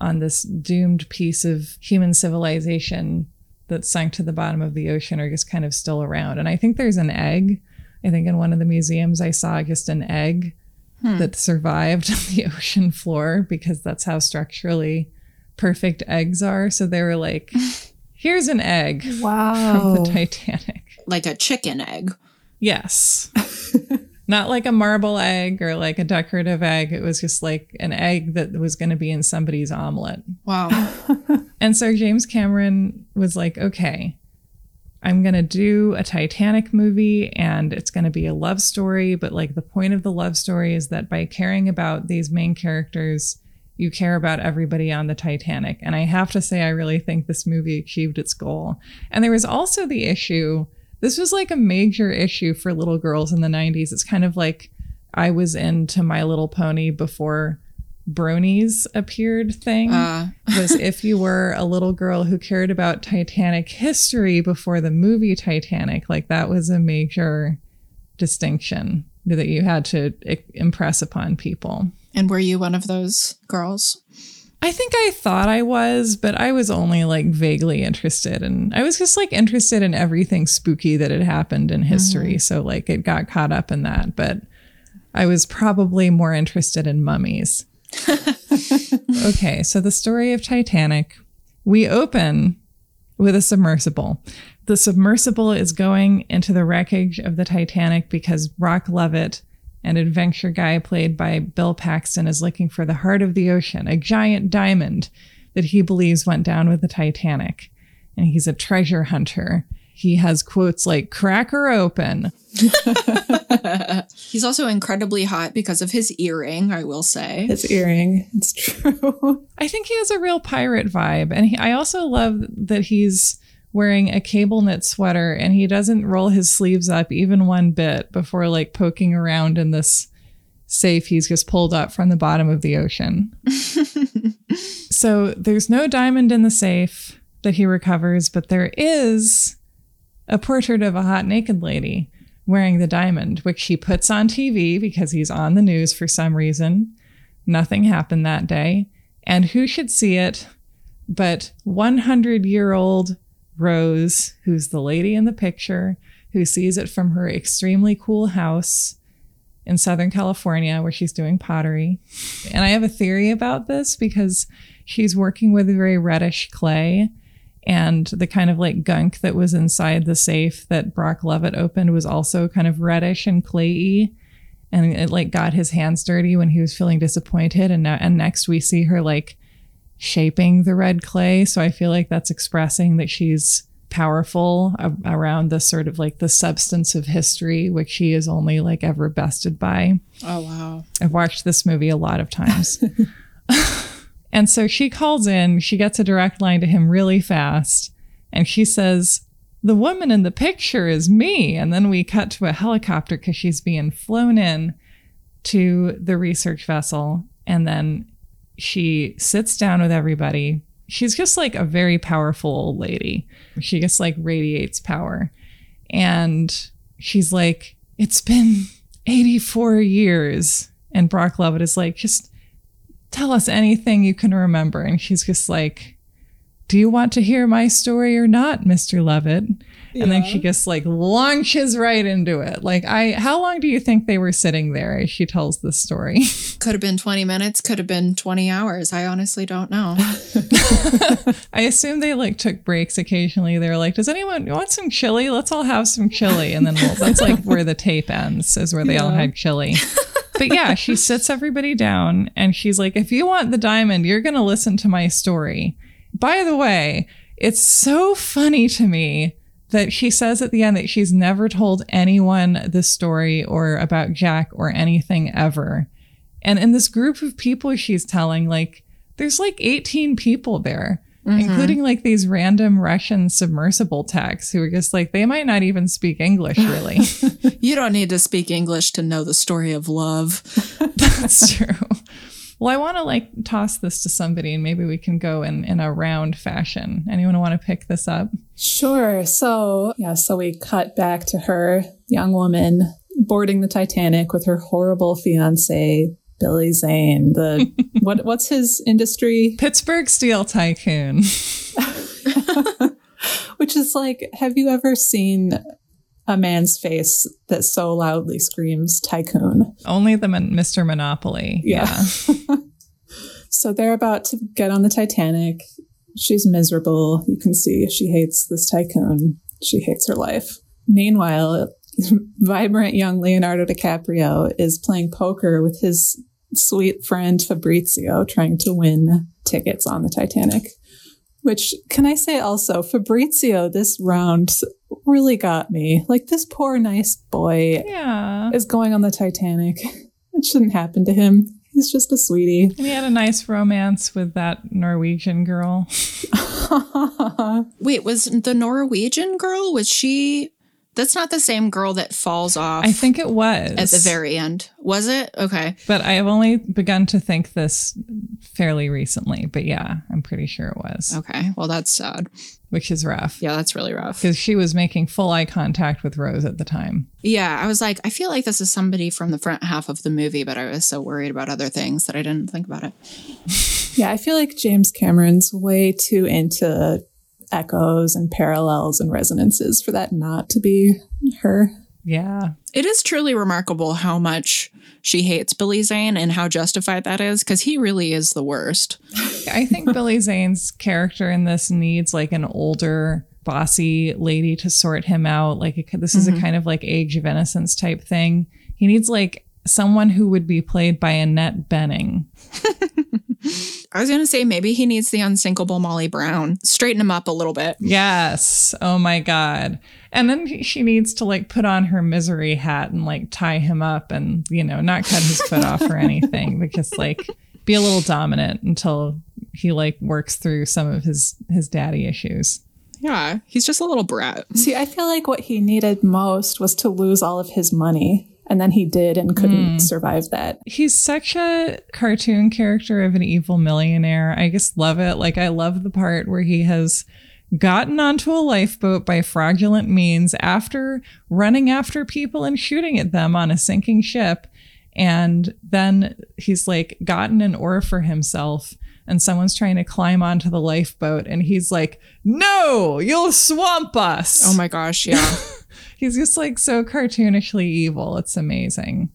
[SPEAKER 11] on this doomed piece of human civilization that sank to the bottom of the ocean are just kind of still around. And I think there's an egg. I think in one of the museums I saw just an egg hmm. that survived the ocean floor because that's how structurally perfect eggs are. So they were like, here's an egg
[SPEAKER 13] wow.
[SPEAKER 11] from the Titanic.
[SPEAKER 12] Like a chicken egg.
[SPEAKER 11] Yes. Not like a marble egg or like a decorative egg. It was just like an egg that was going to be in somebody's omelet.
[SPEAKER 12] Wow.
[SPEAKER 11] and so James Cameron was like, okay, I'm going to do a Titanic movie and it's going to be a love story. But like the point of the love story is that by caring about these main characters, you care about everybody on the Titanic. And I have to say, I really think this movie achieved its goal. And there was also the issue this was like a major issue for little girls in the 90s. It's kind of like I was into My Little Pony before bronies appeared thing uh. was if you were a little girl who cared about Titanic history before the movie Titanic, like that was a major distinction that you had to impress upon people.
[SPEAKER 12] And were you one of those girls?
[SPEAKER 11] I think I thought I was, but I was only like vaguely interested. And I was just like interested in everything spooky that had happened in history. Mm-hmm. So like it got caught up in that. But I was probably more interested in mummies. okay, so the story of Titanic. We open with a submersible. The submersible is going into the wreckage of the Titanic because Brock Lovett an adventure guy played by Bill Paxton is looking for the heart of the ocean, a giant diamond that he believes went down with the Titanic. And he's a treasure hunter. He has quotes like cracker open.
[SPEAKER 12] he's also incredibly hot because of his earring, I will say.
[SPEAKER 13] His earring, it's true.
[SPEAKER 11] I think he has a real pirate vibe. And he, I also love that he's wearing a cable knit sweater and he doesn't roll his sleeves up even one bit before like poking around in this safe he's just pulled up from the bottom of the ocean. so there's no diamond in the safe that he recovers, but there is a portrait of a hot naked lady wearing the diamond, which he puts on TV because he's on the news for some reason. Nothing happened that day. And who should see it but 100 year old Rose, who's the lady in the picture, who sees it from her extremely cool house in Southern California where she's doing pottery. And I have a theory about this because she's working with a very reddish clay And the kind of like gunk that was inside the safe that Brock Lovett opened was also kind of reddish and clayey. And it like got his hands dirty when he was feeling disappointed. And now, and next we see her like shaping the red clay. So I feel like that's expressing that she's powerful around the sort of like the substance of history, which she is only like ever bested by.
[SPEAKER 12] Oh, wow.
[SPEAKER 11] I've watched this movie a lot of times. and so she calls in, she gets a direct line to him really fast, and she says, The woman in the picture is me. And then we cut to a helicopter because she's being flown in to the research vessel. And then she sits down with everybody. She's just like a very powerful old lady. She just like radiates power. And she's like, It's been 84 years. And Brock Lovett is like, Just tell us anything you can remember. And she's just like, Do you want to hear my story or not, Mr. Lovett? And then she just like launches right into it. Like, I, how long do you think they were sitting there as she tells this story?
[SPEAKER 12] Could have been 20 minutes, could have been 20 hours. I honestly don't know.
[SPEAKER 11] I assume they like took breaks occasionally. They were like, "Does anyone want some chili? Let's all have some chili." And then we'll, that's like where the tape ends, is where they all had chili. But yeah, she sits everybody down and she's like, "If you want the diamond, you're going to listen to my story." By the way, it's so funny to me that she says at the end that she's never told anyone this story or about Jack or anything ever. And in this group of people she's telling, like, there's like 18 people there,
[SPEAKER 12] Mhm.
[SPEAKER 11] including like these random Russian submersible techs who are just like, they might not even speak English really.
[SPEAKER 12] you don't need to speak English to know the story of love.
[SPEAKER 11] That's true. Well, I want to like toss this to somebody and maybe we can go in, in a round fashion. Anyone want to pick this up?
[SPEAKER 13] Sure. So, yeah, so we cut back to her, young woman, boarding the Titanic with her horrible fiance, Billy Zane. The what what's his industry?
[SPEAKER 11] Pittsburgh Steel Tycoon.
[SPEAKER 13] Which is like, have you ever seen a man's face that so loudly screams tycoon?
[SPEAKER 11] Only the Mon- Mr. Monopoly.
[SPEAKER 13] Yeah. So they're about to get on the Titanic. She's miserable. You can see she hates this tycoon. She hates her life. Meanwhile, vibrant young Leonardo DiCaprio is playing poker with his sweet friend Fabrizio, trying to win tickets on the Titanic. Which, can I say also, Fabrizio this round really got me. Like, this poor, nice boy
[SPEAKER 11] Yeah.
[SPEAKER 13] is going on the Titanic. It shouldn't happen to him. He's just a sweetie.
[SPEAKER 11] And he had a nice romance with that Norwegian girl.
[SPEAKER 12] Wait, was the Norwegian girl, was she. That's not the same girl that falls off.
[SPEAKER 11] I think it was.
[SPEAKER 12] At the very end. Was it? Okay.
[SPEAKER 11] But I have only begun to think this fairly recently. But yeah, I'm pretty sure it was.
[SPEAKER 12] Okay. Well, that's sad.
[SPEAKER 11] Which is rough.
[SPEAKER 12] Yeah, that's really rough.
[SPEAKER 11] Because she was making full eye contact with Rose at the time.
[SPEAKER 12] Yeah, I was like, I feel like this is somebody from the front half of the movie, but I was so worried about other things that I didn't think about it.
[SPEAKER 13] Yeah, I feel like James Cameron's way too into echoes and parallels and resonances for that not to be her.
[SPEAKER 11] Yeah.
[SPEAKER 12] It is truly remarkable how much she hates Billy Zane and how justified that is because he really is the worst.
[SPEAKER 11] I think Billy Zane's character in this needs like an older, bossy lady to sort him out. Like, this is
[SPEAKER 12] Mhm.
[SPEAKER 11] a kind of like age of innocence type thing. He needs like someone who would be played by Annette Bening.
[SPEAKER 12] I was going to say maybe he needs the unsinkable Molly Brown. Straighten him up a little bit.
[SPEAKER 11] Yes. Oh my God. And then she needs to like put on her misery hat and like tie him up and, you know, not cut his foot off or anything, because like be a little dominant until he like works through some of his his daddy issues.
[SPEAKER 12] Yeah, he's just a little brat.
[SPEAKER 13] See, I feel like what he needed most was to lose all of his money. And then he did and couldn't
[SPEAKER 11] Mm.
[SPEAKER 13] survive that.
[SPEAKER 11] He's such a cartoon character of an evil millionaire. I just love it. Like I love the part where he has gotten onto a lifeboat by fraudulent means after running after people and shooting at them on a sinking ship. And then he's like gotten an oar for himself and someone's trying to climb onto the lifeboat and he's like, no, you'll swamp us.
[SPEAKER 12] Oh my gosh, yeah.
[SPEAKER 11] he's just like so cartoonishly evil. It's amazing.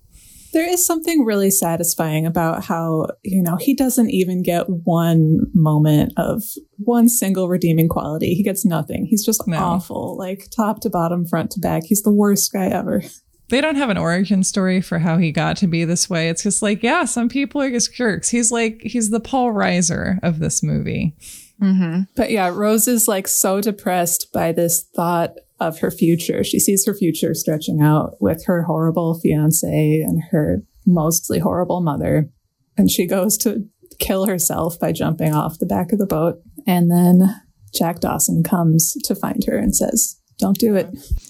[SPEAKER 13] There is something really satisfying about how, you know, he doesn't even get one moment of one single redeeming quality. He gets nothing. He's just no. awful, like top to bottom, front to back. He's the worst guy ever.
[SPEAKER 11] They don't have an origin story for how he got to be this way. It's just like, yeah, some people are just jerks. He's like, he's the Paul Reiser of this movie.
[SPEAKER 13] Mm-hmm. But yeah, Rose is like so depressed by this thought of her future. She sees her future stretching out with her horrible fiance and her mostly horrible mother. And she goes to kill herself by jumping off the back of the boat. And then Jack Dawson comes to find her and says, Don't do it.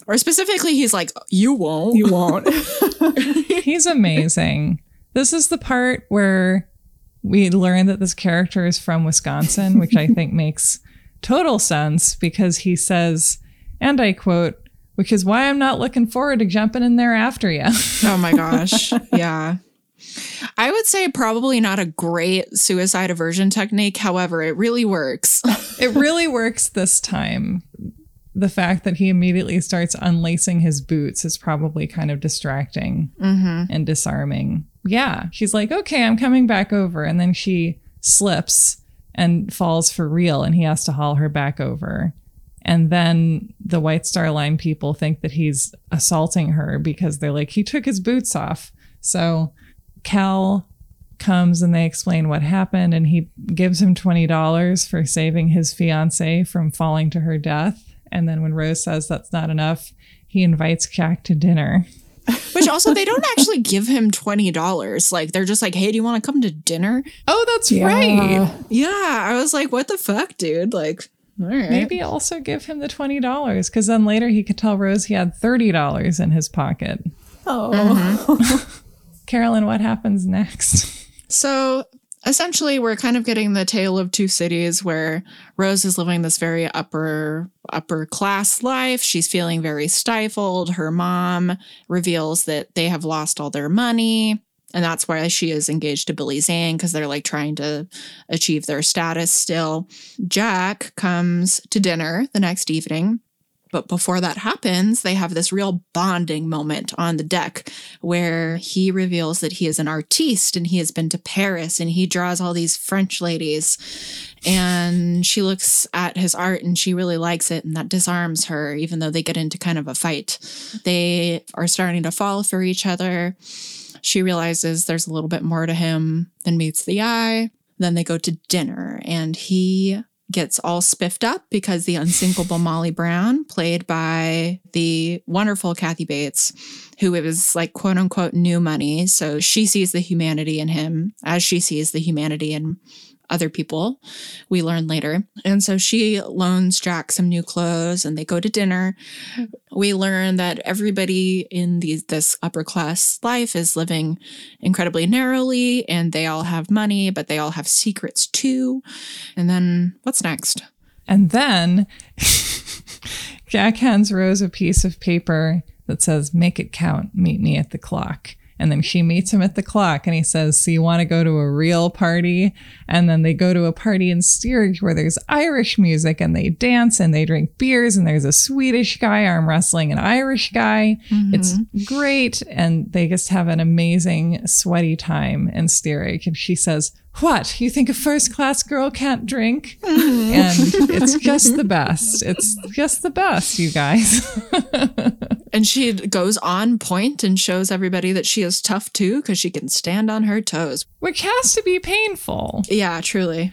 [SPEAKER 12] Or specifically, he's like, You won't.
[SPEAKER 13] You won't.
[SPEAKER 11] he's amazing. This is the part where we learn that this character is from Wisconsin, which I think makes total sense because he says, and I quote, which is why I'm not looking forward to jumping in there after you.
[SPEAKER 12] oh my gosh. Yeah. I would say probably not a great suicide aversion technique. However, it really works.
[SPEAKER 11] it really works this time. The fact that he immediately starts unlacing his boots is probably kind of distracting mm-hmm. and disarming. Yeah. She's like, okay, I'm coming back over. And then she slips and falls for real, and he has to haul her back over. And then the White Star Line people think that he's assaulting her because they're like, he took his boots off. So Cal comes and they explain what happened, and he gives him $20 for saving his fiance from falling to her death. And then when Rose says that's not enough, he invites Jack to dinner.
[SPEAKER 12] Which also, they don't actually give him $20. Like, they're just like, hey, do you want to come to dinner?
[SPEAKER 11] Oh, that's yeah. right.
[SPEAKER 12] Yeah. I was like, what the fuck, dude? Like,
[SPEAKER 11] Maybe also give him the twenty dollars because then later he could tell Rose he had thirty dollars in his pocket.
[SPEAKER 13] Oh, mm-hmm.
[SPEAKER 11] Carolyn, what happens next?
[SPEAKER 12] So essentially, we're kind of getting the tale of two cities where Rose is living this very upper upper class life. She's feeling very stifled. Her mom reveals that they have lost all their money. And that's why she is engaged to Billy Zane because they're like trying to achieve their status still. Jack comes to dinner the next evening. But before that happens, they have this real bonding moment on the deck where he reveals that he is an artiste and he has been to Paris and he draws all these French ladies. And she looks at his art and she really likes it, and that disarms her, even though they get into kind of a fight. They are starting to fall for each other she realizes there's a little bit more to him than meets the eye. Then they go to dinner and he gets all spiffed up because the unsinkable Molly Brown, played by the wonderful Kathy Bates, who is like quote unquote new money. So she sees the humanity in him as she sees the humanity in other people, we learn later. And so she loans Jack some new clothes and they go to dinner. We learn that everybody in these, this upper class life is living incredibly narrowly and they all have money, but they all have secrets too. And then what's next?
[SPEAKER 11] And then Jack hands Rose a piece of paper that says, Make it count, meet me at the clock. And then she meets him at the clock and he says, So you want to go to a real party? And then they go to a party in Steerage where there's Irish music and they dance and they drink beers and there's a Swedish guy arm wrestling an Irish guy. Mm-hmm. It's great. And they just have an amazing sweaty time in Steerage. And she says, what? You think a first class girl can't drink? Mm-hmm. and it's just the best. It's just the best you guys.
[SPEAKER 12] And she goes on point and shows everybody that she is tough too because she can stand on her toes.
[SPEAKER 11] Which has to be painful.
[SPEAKER 12] Yeah truly.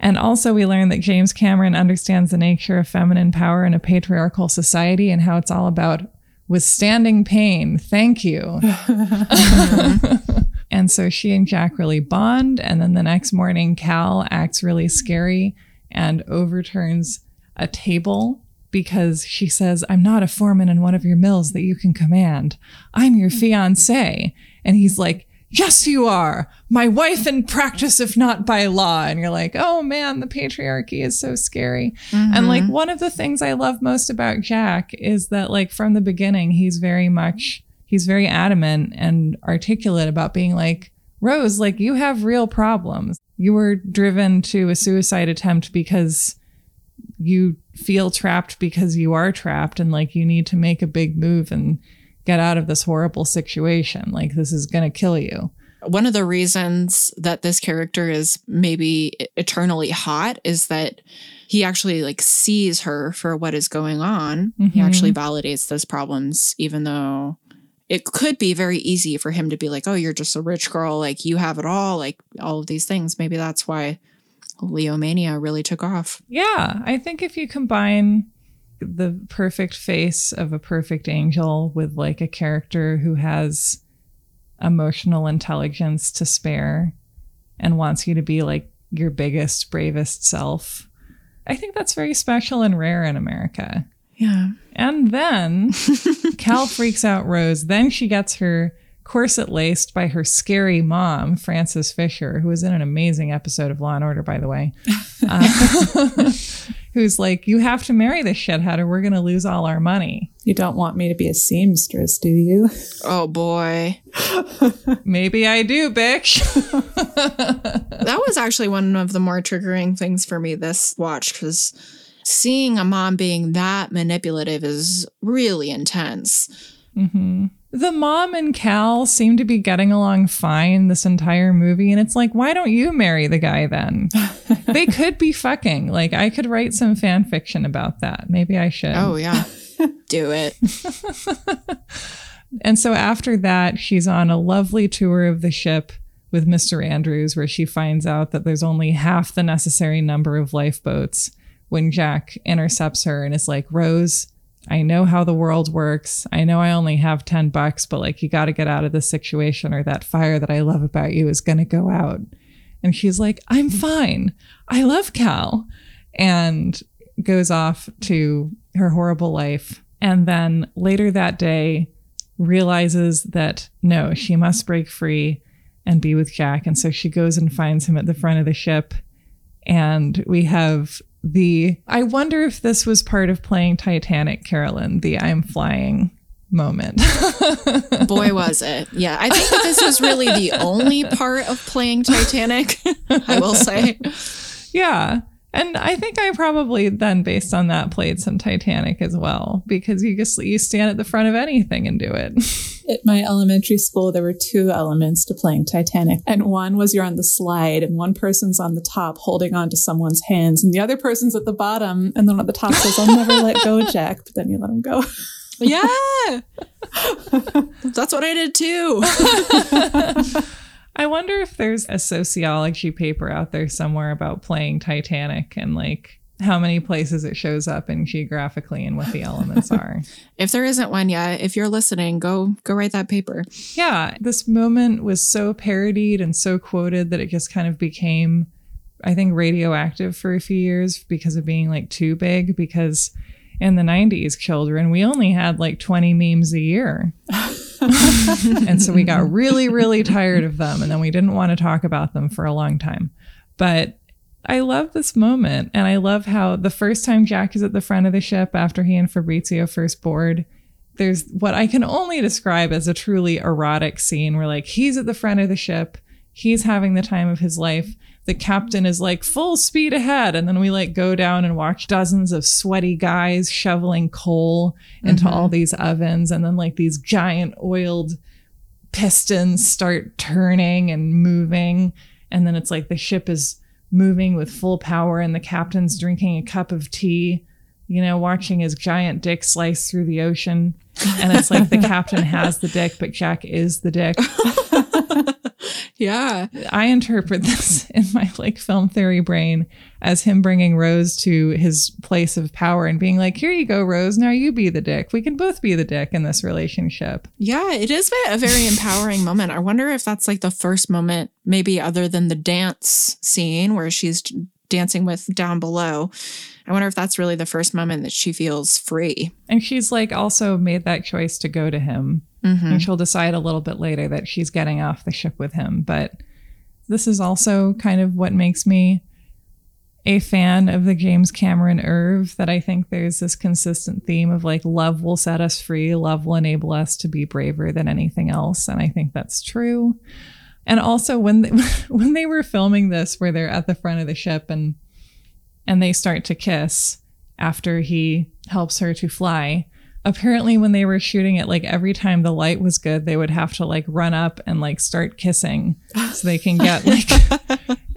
[SPEAKER 11] And also, we learn that James Cameron understands the nature of feminine power in a patriarchal society and how it's all about withstanding pain. Thank you. And so she and Jack really bond. And then the next morning, Cal acts really scary and overturns a table because she says, I'm not a foreman in one of your mills that you can command. I'm your fiance. And he's like, Yes, you are. My wife in practice, if not by law. And you're like, oh man, the patriarchy is so scary. Mm-hmm. And like, one of the things I love most about Jack is that, like, from the beginning, he's very much he's very adamant and articulate about being like, Rose, like you have real problems. You were driven to a suicide attempt because you feel trapped because you are trapped and like you need to make a big move and get out of this horrible situation. Like, this is going to kill you.
[SPEAKER 12] One of the reasons that this character is maybe eternally hot is that he actually like sees her for what is going on. Mm-hmm. He actually validates those problems, even though it could be very easy for him to be like, oh, you're just a rich girl, like you have it all, like all of these things. Maybe that's why Leomania really took off.
[SPEAKER 11] Yeah. I think if you combine the perfect face of a perfect angel with like a character who has emotional intelligence to spare and wants you to be like your biggest, bravest self. I think that's very special and rare in America.
[SPEAKER 12] Yeah.
[SPEAKER 11] And then Cal freaks out Rose. Then she gets her corset laced by her scary mom, Frances Fisher, who was in an amazing episode of Law and Order, by the way. Uh, who's like, You have to marry this shithead or we're going to lose all our money.
[SPEAKER 13] You don't want me to be a seamstress, do you?
[SPEAKER 12] Oh boy.
[SPEAKER 11] Maybe I do, bitch.
[SPEAKER 12] that was actually one of the more triggering things for me this watch because seeing a mom being that manipulative is really intense.
[SPEAKER 11] Mm-hmm. The mom and Cal seem to be getting along fine this entire movie. And it's like, why don't you marry the guy then? they could be fucking. Like, I could write some fan fiction about that. Maybe I should.
[SPEAKER 12] Oh, yeah. Do it.
[SPEAKER 11] and so after that, she's on a lovely tour of the ship with Mr. Andrews, where she finds out that there's only half the necessary number of lifeboats when Jack intercepts her and is like, Rose, I know how the world works. I know I only have 10 bucks, but like, you got to get out of this situation or that fire that I love about you is going to go out. And she's like, I'm fine. I love Cal. And goes off to her horrible life. And then later that day, realizes that no, she must break free and be with Jack. And so she goes and finds him at the front of the ship. And we have the I wonder if this was part of playing Titanic, Carolyn, the I'm flying moment.
[SPEAKER 12] Boy, was it. Yeah. I think that this was really the only part of playing Titanic, I will say.
[SPEAKER 11] Yeah. And I think I probably then, based on that, played some Titanic as well because you just you stand at the front of anything and do it.
[SPEAKER 13] At my elementary school, there were two elements to playing Titanic, and one was you're on the slide, and one person's on the top holding on to someone's hands, and the other person's at the bottom, and then at the top says, "I'll never let go, Jack," but then you let him go.
[SPEAKER 12] yeah, that's what I did too.
[SPEAKER 11] I wonder if there's a sociology paper out there somewhere about playing Titanic and like how many places it shows up and geographically and what the elements are.
[SPEAKER 12] if there isn't one yet, if you're listening, go go write that paper.
[SPEAKER 11] Yeah, this moment was so parodied and so quoted that it just kind of became I think radioactive for a few years because of being like too big because in the 90s children we only had like 20 memes a year. and so we got really, really tired of them. And then we didn't want to talk about them for a long time. But I love this moment. And I love how the first time Jack is at the front of the ship after he and Fabrizio first board, there's what I can only describe as a truly erotic scene where, like, he's at the front of the ship, he's having the time of his life the captain is like full speed ahead. And then we like go down and watch dozens of sweaty guys shoveling coal into mm-hmm. all these ovens. And then like these giant oiled pistons start turning and moving. And then it's like the ship is moving with full power and the captain's drinking a cup of tea you know watching his giant dick slice through the ocean. And it's like the captain has the dick but jack is the dick
[SPEAKER 12] yeah.
[SPEAKER 11] I interpret this in my like film theory brain as him bringing Rose to his place of power and being like, here you go, Rose. Now you be the dick. We can both be the dick in this relationship.
[SPEAKER 12] Yeah, it is a very empowering moment. I wonder if that's like the first moment, maybe other than the dance scene where she's dancing with down below. I wonder if that's really the first moment that she feels free.
[SPEAKER 11] And she's like also made that choice to go to him Mm-hmm. And she'll decide a little bit later that she's getting off the ship with him. But this is also kind of what makes me a fan of the James Cameron oeuvre that I think there's this consistent theme of like love will set us free, love will enable us to be braver than anything else. And I think that's true. And also when they, when they were filming this where they're at the front of the ship and and they start to kiss after he helps her to fly, apparently when they were shooting it like every time the light was good they would have to like run up and like start kissing so they can get like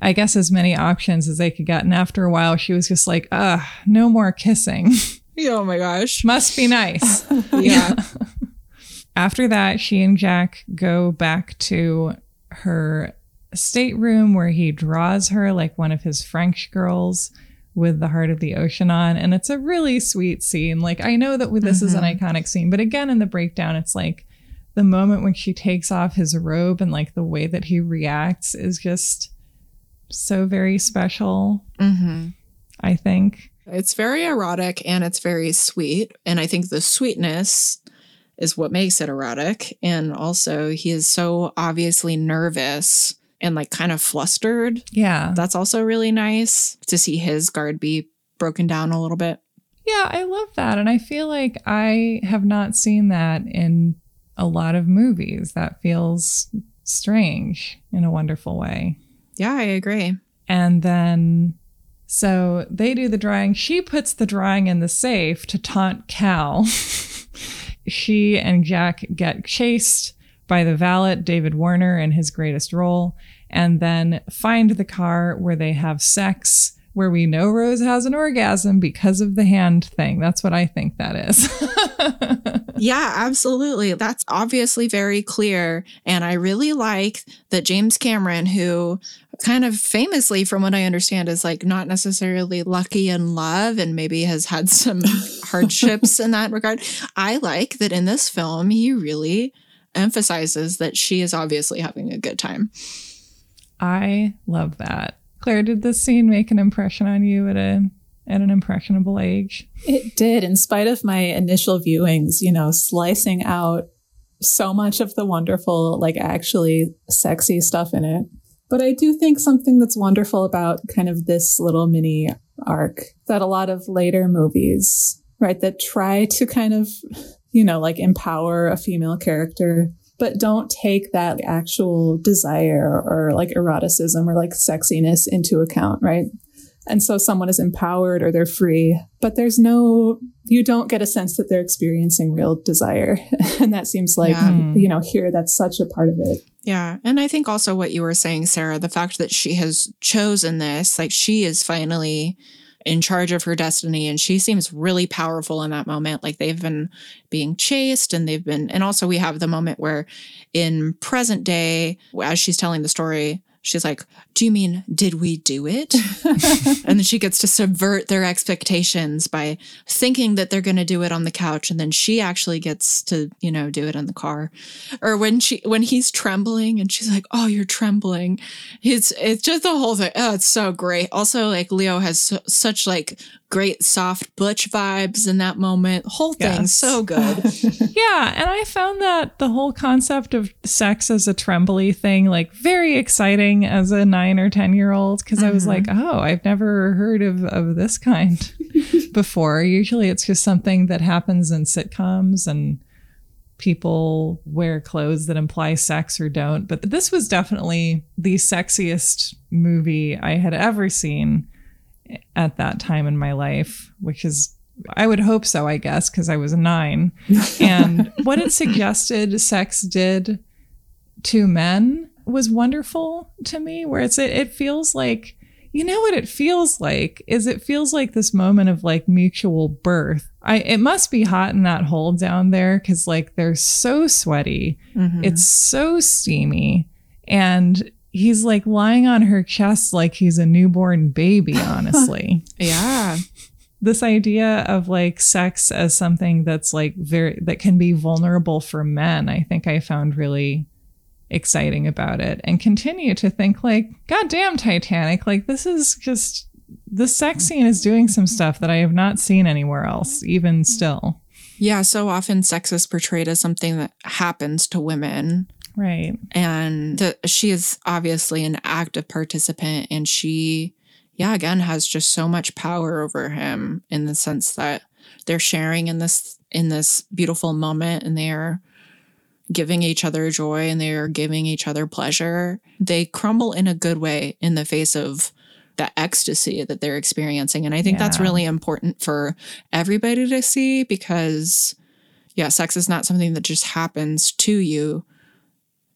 [SPEAKER 11] i guess as many options as they could get. And after a while she was just like uh no more kissing.
[SPEAKER 12] Oh my gosh.
[SPEAKER 11] Must be nice.
[SPEAKER 12] Yeah.
[SPEAKER 11] After that she and jack go back to her stateroom where he draws her like one of his french girls with the heart of the ocean on and it's a really sweet scene. Like i know that this is an iconic scene but again in the breakdown it's like the moment when she takes off his robe and like the way that he reacts is just so very special
[SPEAKER 12] mm-hmm.
[SPEAKER 11] i think.
[SPEAKER 12] It's very erotic and it's very sweet and i think the sweetness is what makes it erotic and also he is so obviously nervous and like kind of flustered.
[SPEAKER 11] Yeah.
[SPEAKER 12] That's also really nice to see his guard be broken down a little bit.
[SPEAKER 11] Yeah, I love that. And I feel like I have not seen that in a lot of movies. That feels strange in a wonderful way.
[SPEAKER 12] Yeah, I agree.
[SPEAKER 11] And then so they do the drawing. She puts the drawing in the safe to taunt Cal. she and Jack get chased by the valet, David Warner, in his greatest role, and then find the car where they have sex, where we know Rose has an orgasm because of the hand thing. That's what I think that is.
[SPEAKER 12] yeah, absolutely. That's obviously very clear. And I really like that James Cameron, who kind of famously, from what I understand, is like not necessarily lucky in love and maybe has had some hardships in that regard. I like that in this film, he really emphasizes that she is obviously having a good time.
[SPEAKER 11] I love that. Claire, did this scene make an impression on you at a at an impressionable age?
[SPEAKER 13] It did, in spite of my initial viewings, you know, slicing out so much of the wonderful, like actually sexy stuff in it. But I do think something that's wonderful about kind of this little mini arc that a lot of later movies, right, that try to kind of, you know, like empower a female character but don't take that actual desire or like eroticism or like sexiness into account, right? And so someone is empowered or they're free, but there's no, you don't get a sense that they're experiencing real desire. and that seems like, yeah. Hmm. you know, here that's such a part of it.
[SPEAKER 12] Yeah. And I think also what you were saying, Sarah, the fact that she has chosen this, like she is finally in charge of her destiny and she seems really powerful in that moment. Like they've been being chased and they've been and also we have the moment where in present day as she's telling the story she's like, Do you mean, did we do it? and then she gets to subvert their expectations by thinking that they're going to do it on the couch. And then she actually gets to, you know, do it in the car. Or when she, when he's trembling and she's like, Oh, you're trembling. It's, it's just the whole thing. Oh, it's so great. Also, like Leo has so, such like great soft butch vibes in that moment. Whole thing yes. so good.
[SPEAKER 11] yeah, and I found that the whole concept of sex as a trembly thing like very exciting as a 9 or 10 year old because mm-hmm. I was like, "Oh, I've never heard of of this kind before." Usually it's just something that happens in sitcoms and people wear clothes that imply sex or don't, but this was definitely the sexiest movie I had ever seen at that time in my life, which is I would hope so, I guess, because I was nine. and what it suggested sex did to men was wonderful to me, where it's it, it feels like you know what it feels like is it feels like this moment of like mutual birth. I it must be hot in that hole down there because like they're so sweaty. Mm-hmm. It's so steamy. And he's like lying on her chest like he's a newborn baby, honestly.
[SPEAKER 12] yeah.
[SPEAKER 11] This idea of like sex as something that's like very, that can be vulnerable for men, I think I found really exciting about it and continue to think like, God damn, Titanic, like this is just, the sex scene is doing some stuff that I have not seen anywhere else, even still.
[SPEAKER 12] Yeah, so often sex is portrayed as something that happens to women
[SPEAKER 11] Right.
[SPEAKER 12] And the, she is obviously an active participant and she, yeah, again, has just so much power over him in the sense that they're sharing in this in this beautiful moment and they're giving each other joy and they're giving each other pleasure. They crumble in a good way in the face of the ecstasy that they're experiencing. And I think yeah. that's really important for everybody to see because yeah, sex is not something that just happens to you.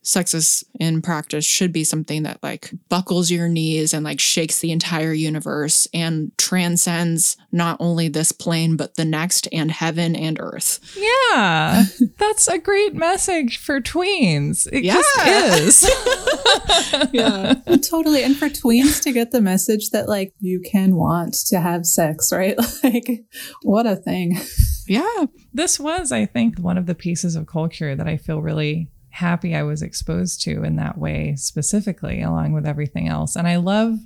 [SPEAKER 12] Sex is in practice should be something that like buckles your knees and like shakes the entire universe and transcends not only this plane, but the next and heaven and earth.
[SPEAKER 11] Yeah. That's a great message for tweens. It
[SPEAKER 12] Yeah.
[SPEAKER 11] just is.
[SPEAKER 13] yeah, totally. And for tweens to get the message that like you can want to have sex, right? Like, what a thing.
[SPEAKER 12] Yeah.
[SPEAKER 11] This was, I think, one of the pieces of culture that I feel really happy I was exposed to in that way specifically, along with everything else. And I love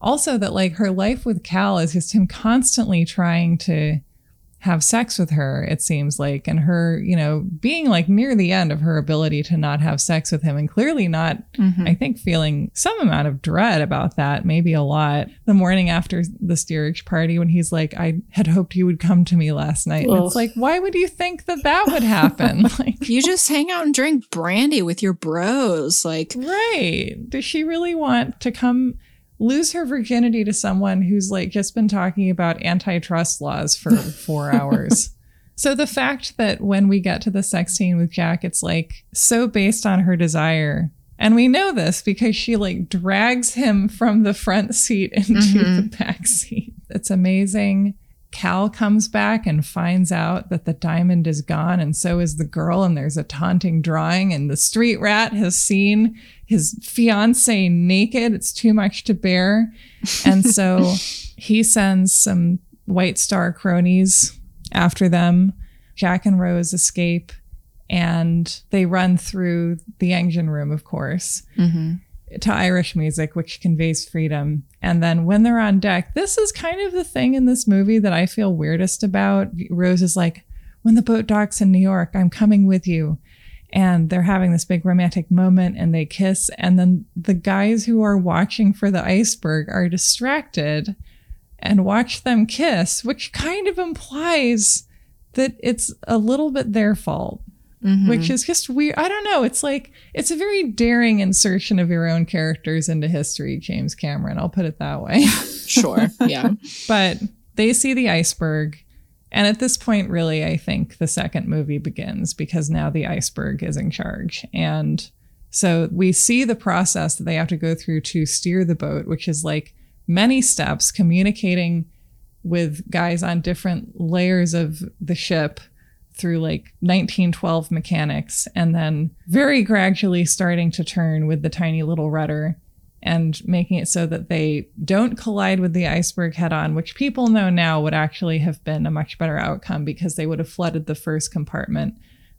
[SPEAKER 11] also that like her life with Cal is just him constantly trying to have sex with her, it seems like, and her, you know, being like near the end of her ability to not have sex with him and clearly not,
[SPEAKER 12] Mhm.
[SPEAKER 11] I think, feeling some amount of dread about that, maybe a lot. The morning after the steerage party, when he's like, I had hoped you would come to me last night. And it's like, why would you think that that would happen? like,
[SPEAKER 12] You just hang out and drink brandy with your bros. Like,
[SPEAKER 11] right. Does she really want to come lose her virginity to someone who's like just been talking about antitrust laws for four hours? So the fact that when we get to the sex scene with Jack, it's like so based on her desire. And we know this because she like drags him from the front seat into
[SPEAKER 12] Mhm.
[SPEAKER 11] the back seat. It's amazing. Cal comes back and finds out that the diamond is gone, and so is the girl. And there's a taunting drawing, and the street rat has seen his fiance naked. It's too much to bear. And so he sends some White Star cronies after them. Jack and Rose escape, and they run through the engine room, of course
[SPEAKER 12] Mhm.
[SPEAKER 11] To Irish music, which conveys freedom. And then when they're on deck, this is kind of the thing in this movie that I feel weirdest about. Rose is like, when the boat docks in New York, I'm coming with you. And they're having this big romantic moment and they kiss. And then the guys who are watching for the iceberg are distracted and watch them kiss, which kind of implies that it's a little bit their fault
[SPEAKER 12] Mhm.
[SPEAKER 11] which is just weird. I don't know. It's like it's a very daring insertion of your own characters into history, James Cameron. I'll put it that way.
[SPEAKER 12] Sure. Yeah.
[SPEAKER 11] but they see the iceberg. And at this point, really, I think the second movie begins because now the iceberg is in charge. And so we see the process that they have to go through to steer the boat, which is like many steps communicating with guys on different layers of the ship through like 1912 mechanics and then very gradually starting to turn with the tiny little rudder and making it so that they don't collide with the iceberg head on, which people know now would actually have been a much better outcome because they would have flooded the first compartment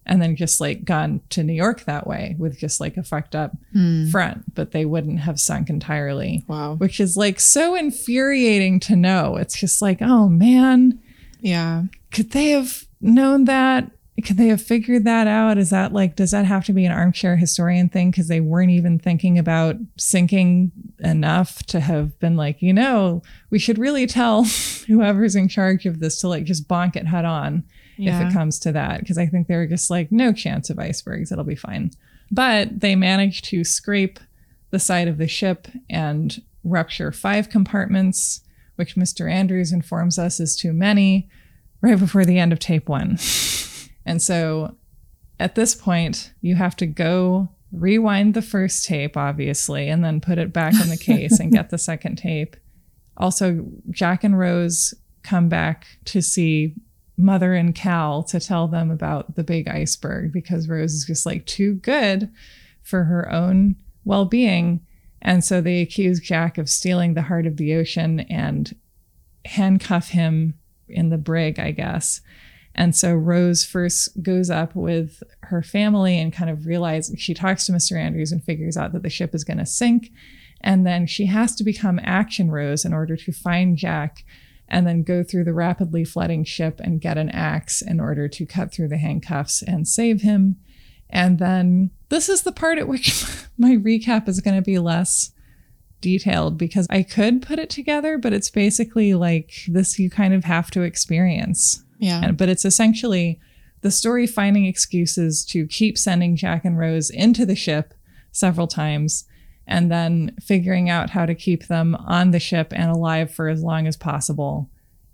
[SPEAKER 11] and then just like gone to New York that way with just like a fucked up
[SPEAKER 12] Hmm.
[SPEAKER 11] front, but they wouldn't have sunk entirely.
[SPEAKER 12] Wow.
[SPEAKER 11] Which is like so infuriating to know. It's just like, oh man,
[SPEAKER 12] Yeah.
[SPEAKER 11] could they have known that? Could they have figured that out? Is that like, does that have to be an armchair historian thing? Because they weren't even thinking about sinking enough to have been like, you know, we should really tell whoever's in charge of this to like just bonk it head on if it comes to that. Because I think they were just like, no chance of icebergs. It'll be fine. But they managed to scrape the side of the ship and rupture five compartments, which Mr. Andrews informs us is too many, right before the end of tape one. and so at this point, you have to go rewind the first tape, obviously, and then put it back in the case and get the second tape. Also, Jack and Rose come back to see Mother and Cal to tell them about the big iceberg because Rose is just like too good for her own well being. And so they accuse Jack of stealing the heart of the ocean and handcuff him in the brig, I guess. And so Rose first goes up with her family and kind of realizes she talks to Mr. Andrews and figures out that the ship is going to sink. And then she has to become Action Rose in order to find Jack and then go through the rapidly flooding ship and get an axe in order to cut through the handcuffs and save him. And then this is the part at which my recap is going to be less detailed because I could put it together, but it's basically like this you kind of have to experience.
[SPEAKER 12] Yeah.
[SPEAKER 11] And, but it's essentially the story finding excuses to keep sending Jack and Rose into the ship several times and then figuring out how to keep them on the ship and alive for as long as possible.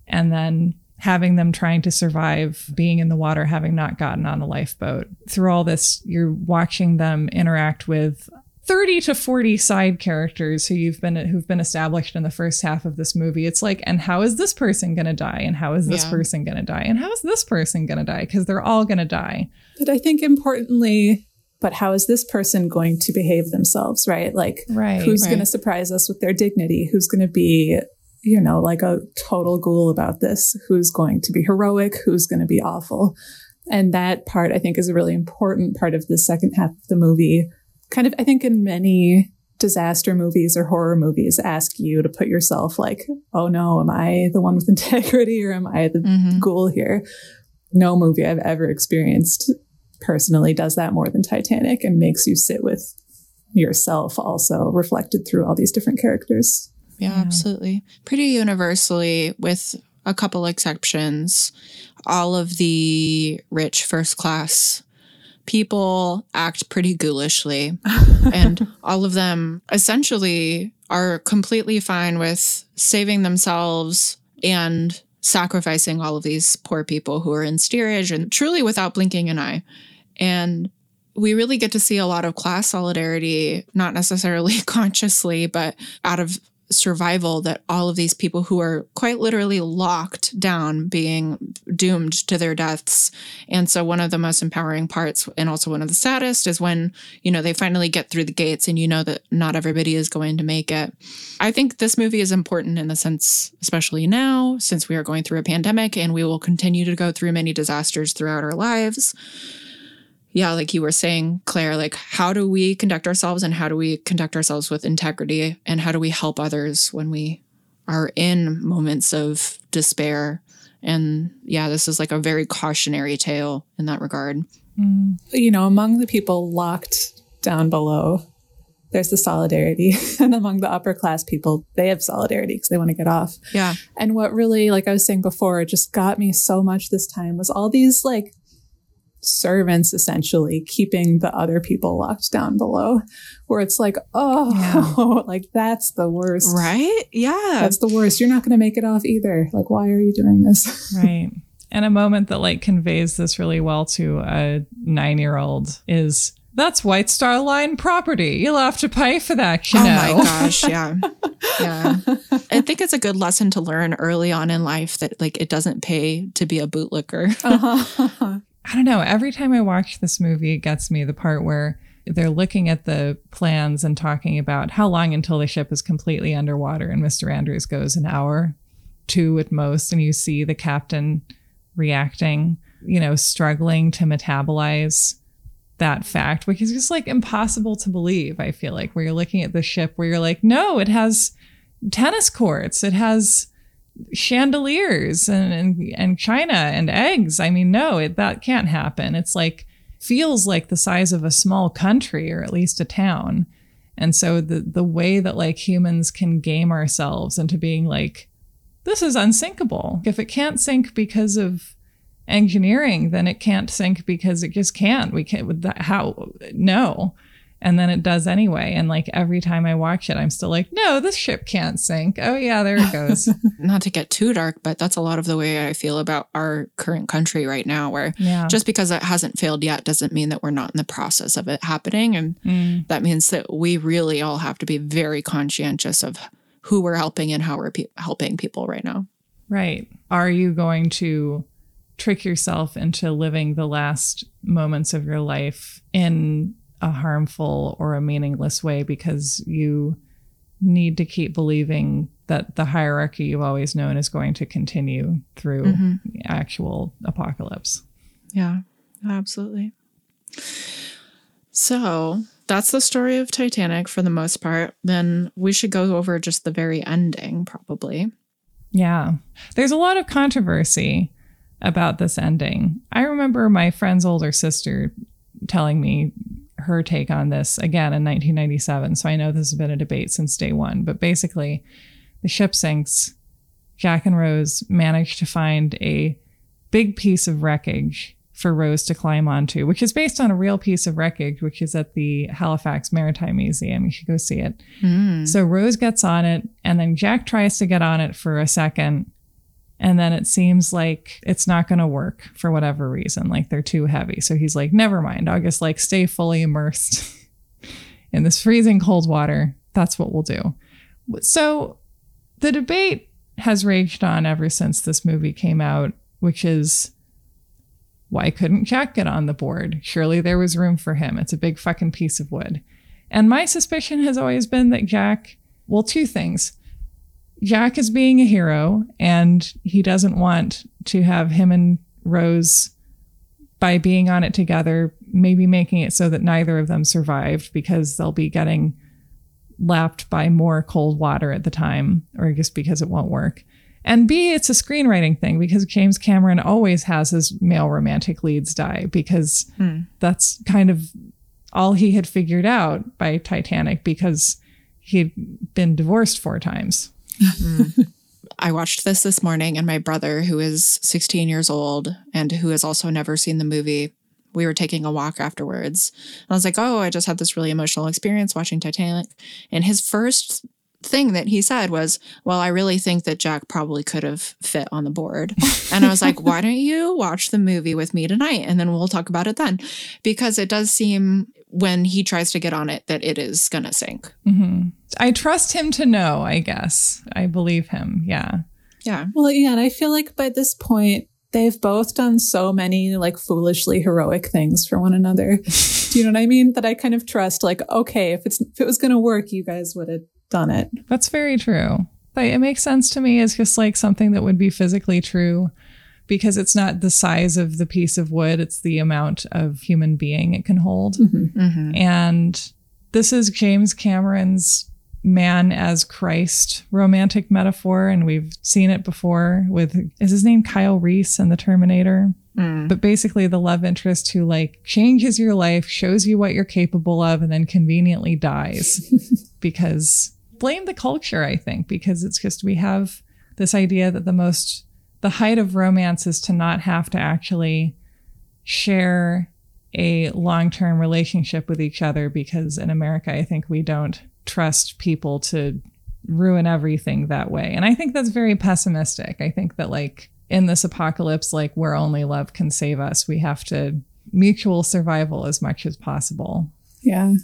[SPEAKER 11] And then having them trying to survive being in the water, having not gotten on a lifeboat. Through all this, you're watching them interact with 30 to 40 side characters who you've been who've been established in the first half of this movie. It's like, and how is this person gonna die? And how is this
[SPEAKER 13] Yeah.
[SPEAKER 11] person gonna die? And how is this person gonna die? Because they're all gonna die.
[SPEAKER 13] But I think importantly, but how is this person going to behave themselves, right? Like,
[SPEAKER 11] Right,
[SPEAKER 13] who's
[SPEAKER 11] right.
[SPEAKER 13] going to surprise us with their dignity? Who's going to be, you know, like a total ghoul about this? Who's going to be heroic? Who's going to be awful? And that part, I think, is a really important part of the second half of the movie. Kind of, I think, in many disaster movies or horror movies, ask you to put yourself like, oh no, am I the one with integrity or am I the mm-hmm. ghoul here? No movie I've ever experienced personally does that more than Titanic and makes you sit with yourself also reflected through all these different characters.
[SPEAKER 12] Yeah, absolutely. Pretty universally, with a couple exceptions, all of the rich first class people act pretty ghoulishly. and all of them essentially are completely fine with saving themselves and sacrificing all of these poor people who are in steerage and truly without blinking an eye. And we really get to see a lot of class solidarity, not necessarily consciously, but out of survival that all of these people who are quite literally locked down being doomed to their deaths. And so one of the most empowering parts and also one of the saddest is when you know they finally get through the gates and you know that not everybody is going to make it. I think this movie is important in the sense especially now since we are going through a pandemic and we will continue to go through many disasters throughout our lives yeah, like you were saying, Claire, like how do we conduct ourselves and how do we conduct ourselves with integrity and how do we help others when we are in moments of despair? And yeah, this is like a very cautionary tale in that regard. Mm.
[SPEAKER 13] You know, among the people locked down below, there's the solidarity. and among the upper class people, they have solidarity because they want to get off.
[SPEAKER 12] Yeah.
[SPEAKER 13] And what really, like I was saying before, just got me so much this time was all these like servants essentially keeping the other people locked down below, where it's like, oh, like that's the worst.
[SPEAKER 12] Right? Yeah.
[SPEAKER 13] That's the worst. You're not going to make it off either. Like, why are you doing this?
[SPEAKER 11] right. And a moment that like conveys this really well to a nine year old is that's White Star Line property. You'll have to pay for that, you
[SPEAKER 12] oh
[SPEAKER 11] know.
[SPEAKER 12] my gosh, yeah. Yeah. I think it's a good lesson to learn early on in life that like it doesn't pay to be a bootlicker. Uh-huh.
[SPEAKER 11] I don't know. Every time I watch this movie, it gets me the part where they're looking at the plans and talking about how long until the ship is completely underwater. And Mr. Andrews goes an hour, two at most. And you see the captain reacting, you know, struggling to metabolize that fact, which is just like impossible to believe. I feel like where you're looking at the ship where you're like, no, it has tennis courts, it has chandeliers and, and and china and eggs. I mean no it, that can't happen. It's like feels like the size of a small country or at least a town. And so the the way that like humans can game ourselves into being like this is unsinkable. If it can't sink because of engineering then it can't sink because it just can't. We can't how no and then it does anyway and like every time i watch it i'm still like no this ship can't sink oh yeah there it goes
[SPEAKER 12] Not to get too dark, but that's a lot of the way I feel about our current country right now, where
[SPEAKER 11] Yeah.
[SPEAKER 12] just because it hasn't failed yet doesn't mean that we're not in the process of it happening. And
[SPEAKER 11] Mm.
[SPEAKER 12] that means that we really all have to be very conscientious of who we're helping and how we're pe- helping people right now.
[SPEAKER 11] Right. Are you going to trick yourself into living the last moments of your life in a harmful or a meaningless way because you need to keep believing that the hierarchy you've always known is going to continue through
[SPEAKER 12] Mhm.
[SPEAKER 11] actual apocalypse?
[SPEAKER 12] Yeah, absolutely. So that's the story of Titanic for the most part. Then we should go over just the very ending, probably.
[SPEAKER 11] Yeah. There's a lot of controversy about this ending. I remember my friend's older sister telling me her take on this again in 1997. So I know this has been a debate since day one. But basically, the ship sinks. Jack and Rose manage to find a big piece of wreckage for Rose to climb onto, which is based on a real piece of wreckage, which is at the Halifax Maritime Museum. You should go see it.
[SPEAKER 12] Mm.
[SPEAKER 11] So Rose gets on it, and then Jack tries to get on it for a second, And then it seems like it's not going to work for whatever reason. Like they're too heavy. So he's like, never mind. I'll like stay fully immersed in this freezing cold water. That's what we'll do. So the debate has raged on ever since this movie came out, which is why couldn't Jack get on the board? Surely there was room for him. It's a big fucking piece of wood. And my suspicion has always been that Jack, well, two things. Jack is being a hero and he doesn't want to have him and Rose, by being on it together, maybe making it so that neither of them survived because they'll be getting lapped by more cold water at the time, or just because it won't work. And B, it's a screenwriting thing because James Cameron always has his male romantic leads die because
[SPEAKER 12] Hmm.
[SPEAKER 11] that's kind of all he had figured out by Titanic because he'd been divorced four times.
[SPEAKER 12] I watched this this morning, and my brother, who is 16 years old and who has also never seen the movie, we were taking a walk afterwards. And I was like, Oh, I just had this really emotional experience watching Titanic. And his first thing that he said was, Well, I really think that Jack probably could have fit on the board. and I was like, Why don't you watch the movie with me tonight? And then we'll talk about it then. Because it does seem when he tries to get on it that it is going to sink.
[SPEAKER 11] hmm I trust him to know, I guess. I believe him. Yeah.
[SPEAKER 12] Yeah.
[SPEAKER 13] Well, yeah, and I feel like by this point, they've both done so many like foolishly heroic things for one another. Do you know what I mean? That I kind of trust, like, okay, if it's if it was gonna work, you guys would have done it.
[SPEAKER 11] That's very true. But it makes sense to me as just like something that would be physically true because it's not the size of the piece of wood, it's the amount of human being it can hold.
[SPEAKER 12] Mm-hmm.
[SPEAKER 11] And this is James Cameron's man as Christ romantic metaphor. And we've seen it before with, is his name Kyle Reese in The Terminator? But basically, the love interest who like changes your life, shows you what you're capable of, and then conveniently dies because blame the culture, I think, because it's just we have this idea that the most, the height of romance is to not have to actually share a long term relationship with each other because in America, I think we don't trust people to ruin everything that way. And I think that's very pessimistic. I think that, like, in this apocalypse, like, where only love can save us, we have to mutual survival as much as possible.
[SPEAKER 13] Yeah.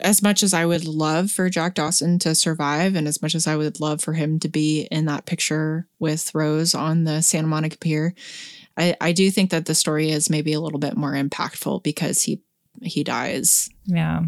[SPEAKER 12] As much as I would love for Jack Dawson to survive, and as much as I would love for him to be in that picture with Rose on the Santa Monica Pier, I, I do think that the story is maybe a little bit more impactful because he he dies.
[SPEAKER 11] Yeah.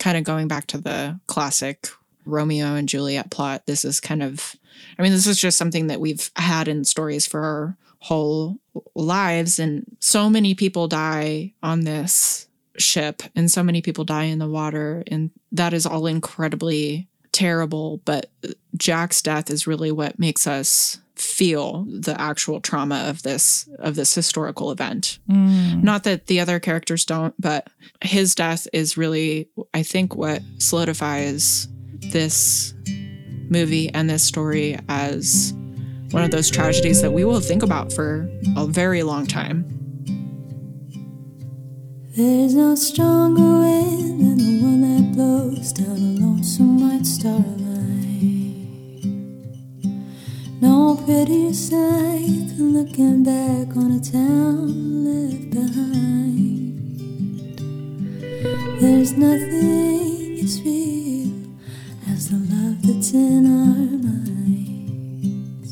[SPEAKER 12] Kind of going back to the classic Romeo and Juliet plot. This is kind of, I mean, this is just something that we've had in stories for our whole lives, and so many people die on this ship and so many people die in the water and that is all incredibly terrible but jack's death is really what makes us feel the actual trauma of this of this historical event
[SPEAKER 11] Mm.
[SPEAKER 12] not that the other characters don't but his death is really i think what solidifies this movie and this story as one of those tragedies that we will think about for a very long time
[SPEAKER 14] There's no stronger wind than the one that blows down a lonesome white star line. No prettier sight than looking back on a town left behind. There's nothing as real as the love that's in our minds.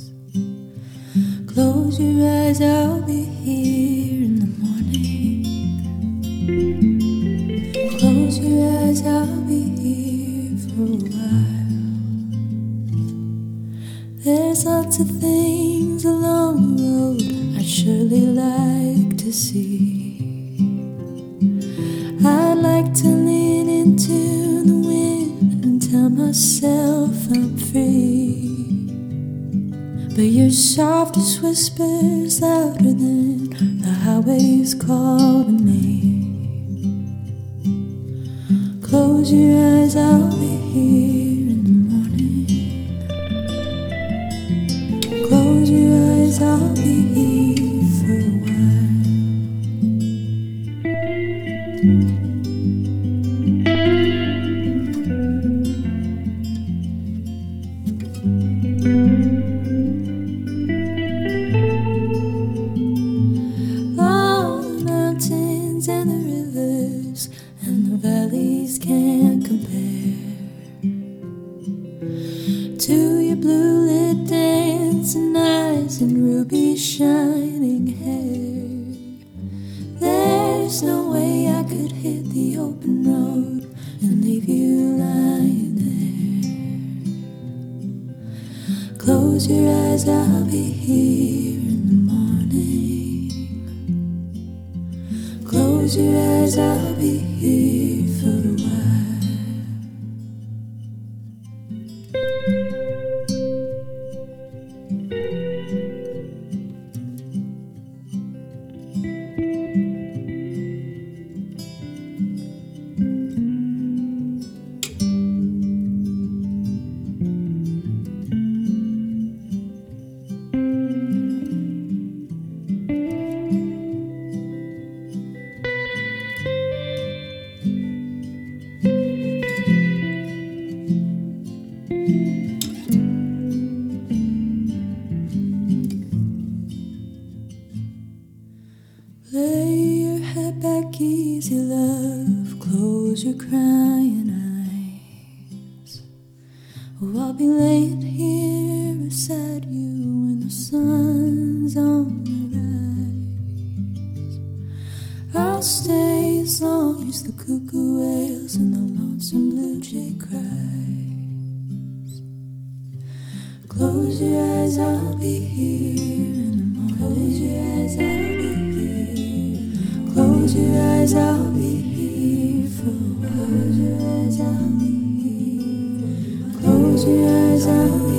[SPEAKER 14] Close your eyes, I'll be here in the morning. Softest whispers louder than the highways call calling me. Close your eyes, I'll be here
[SPEAKER 11] tu hasard.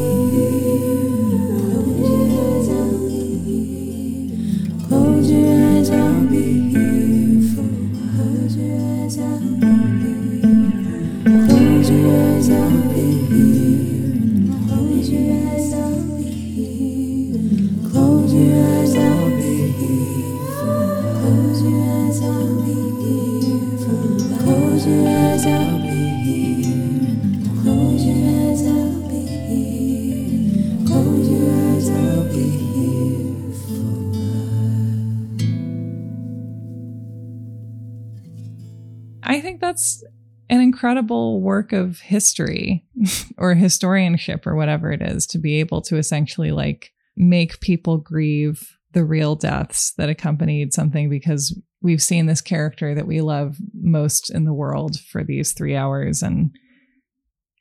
[SPEAKER 11] Incredible work of history or historianship or whatever it is to be able to essentially like make people grieve the real deaths that accompanied something because we've seen this character that we love most in the world for these three hours and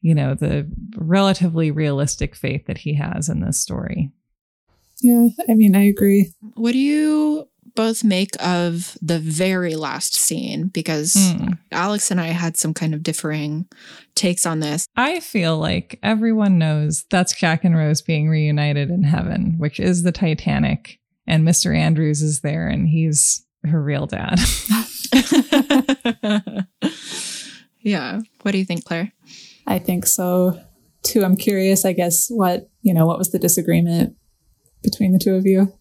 [SPEAKER 11] you know the relatively realistic faith that he has in this story
[SPEAKER 13] Yeah, I mean, I agree.
[SPEAKER 12] What do you both make of the very last scene? Because
[SPEAKER 11] Mm.
[SPEAKER 12] Alex and I had some kind of differing takes on this.
[SPEAKER 11] I feel like everyone knows that's Jack and Rose being reunited in heaven, which is the Titanic. And Mr. Andrews is there and he's her real dad.
[SPEAKER 12] yeah. What do you think, Claire?
[SPEAKER 13] I think so too. I'm curious, I guess, what, you know, what was the disagreement between the two of you?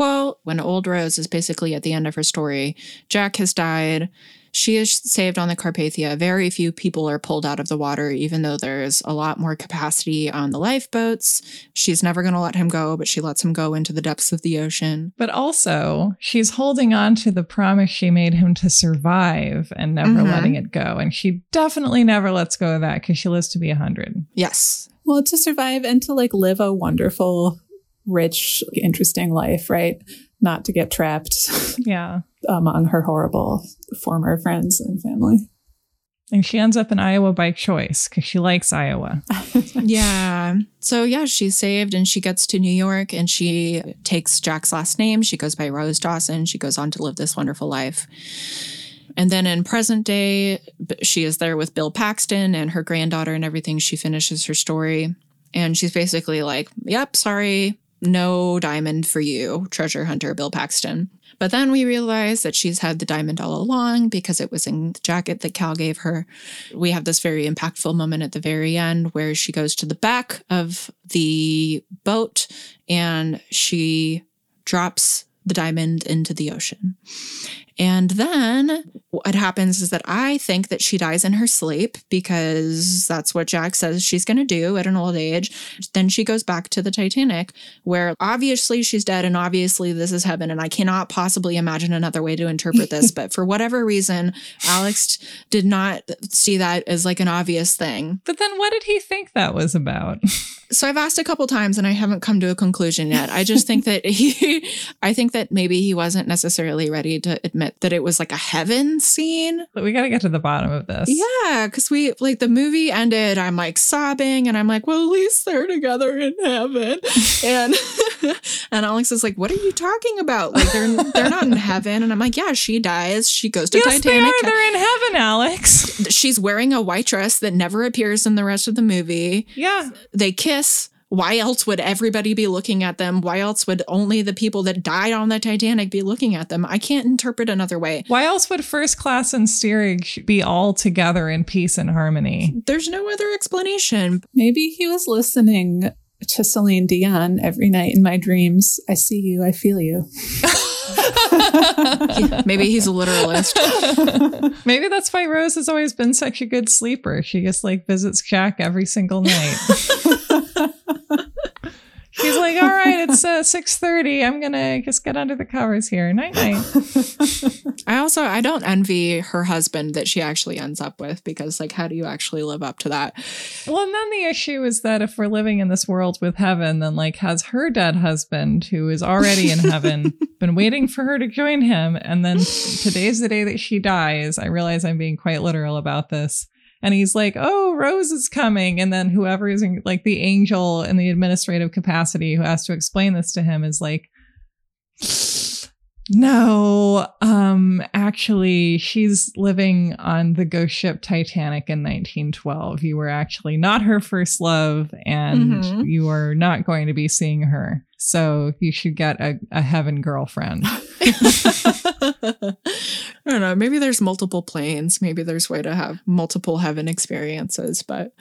[SPEAKER 12] Well, when Old Rose is basically at the end of her story, Jack has died. She is saved on the Carpathia. Very few people are pulled out of the water, even though there's a lot more capacity on the lifeboats. She's never going to let him go, but she lets him go into the depths of the ocean.
[SPEAKER 11] but also, she's holding on to the promise she made him to survive and never
[SPEAKER 12] Mhm.
[SPEAKER 11] letting it go. And she definitely never lets go of that because she lives to be 100.
[SPEAKER 12] Yes.
[SPEAKER 13] Well, to survive and to like live a wonderful, rich, interesting life, right? Not to get trapped
[SPEAKER 11] Yeah.
[SPEAKER 13] among her horrible former friends and family.
[SPEAKER 11] And she ends up in Iowa by choice because she likes Iowa.
[SPEAKER 12] yeah. So, yeah, she's saved and she gets to New York and she takes Jack's last name. She goes by Rose Dawson. She goes on to live this wonderful life. And then in present day, she is there with Bill Paxton and her granddaughter and everything. She finishes her story. And she's basically like, yep, sorry, no diamond for you, treasure hunter Bill Paxton. But then we realize that she's had the diamond all along because it was in the jacket that Cal gave her. We have this very impactful moment at the very end where she goes to the back of the boat and she drops the diamond into the ocean. And then what happens is that I think that she dies in her sleep because that's what Jack says she's going to do at an old age. Then she goes back to the Titanic, where obviously she's dead and obviously this is heaven. And I cannot possibly imagine another way to interpret this. but for whatever reason, Alex did not see that as like an obvious thing.
[SPEAKER 11] But then what did he think that was about?
[SPEAKER 12] So I've asked a couple times and I haven't come to a conclusion yet. I just think that he, I think that maybe he wasn't necessarily ready to admit that it was like a heaven scene.
[SPEAKER 11] But we got to get to the bottom of this.
[SPEAKER 12] Yeah, because we like the movie ended. I'm like sobbing and I'm like, well, at least they're together in heaven. and and Alex is like, what are you talking about? Like they're they're not in heaven. And I'm like, yeah, she dies. She goes to
[SPEAKER 11] yes,
[SPEAKER 12] Titanic.
[SPEAKER 11] They are. They're in heaven, Alex.
[SPEAKER 12] She's wearing a white dress that never appears in the rest of the movie.
[SPEAKER 11] Yeah.
[SPEAKER 12] They kiss. Why else would everybody be looking at them? Why else would only the people that died on the Titanic be looking at them? I can't interpret another way.
[SPEAKER 11] Why else would first class and steerage be all together in peace and harmony?
[SPEAKER 12] There's no other explanation.
[SPEAKER 13] Maybe he was listening to Celine Dion every night in my dreams. I see you, I feel you.
[SPEAKER 12] Maybe he's a literalist.
[SPEAKER 11] Maybe that's why Rose has always been such a good sleeper. She just like visits Jack every single night. She's like, all right, it's uh, six thirty. I'm gonna just get under the covers here. Night night.
[SPEAKER 12] I also I don't envy her husband that she actually ends up with because like how do you actually live up to that?
[SPEAKER 11] Well, and then the issue is that if we're living in this world with heaven, then like has her dead husband who is already in heaven been waiting for her to join him, and then today's the day that she dies. I realize I'm being quite literal about this and he's like, "Oh, Rose is coming," and then whoever is in, like the angel in the administrative capacity who has to explain this to him is like, "No, um, actually, she's living on the ghost ship Titanic in 1912. You were actually not her first love, and
[SPEAKER 12] Mhm.
[SPEAKER 11] you are not going to be seeing her." So you should get a, a heaven girlfriend.
[SPEAKER 12] I don't know. Maybe there's multiple planes. Maybe there's way to have multiple heaven experiences, but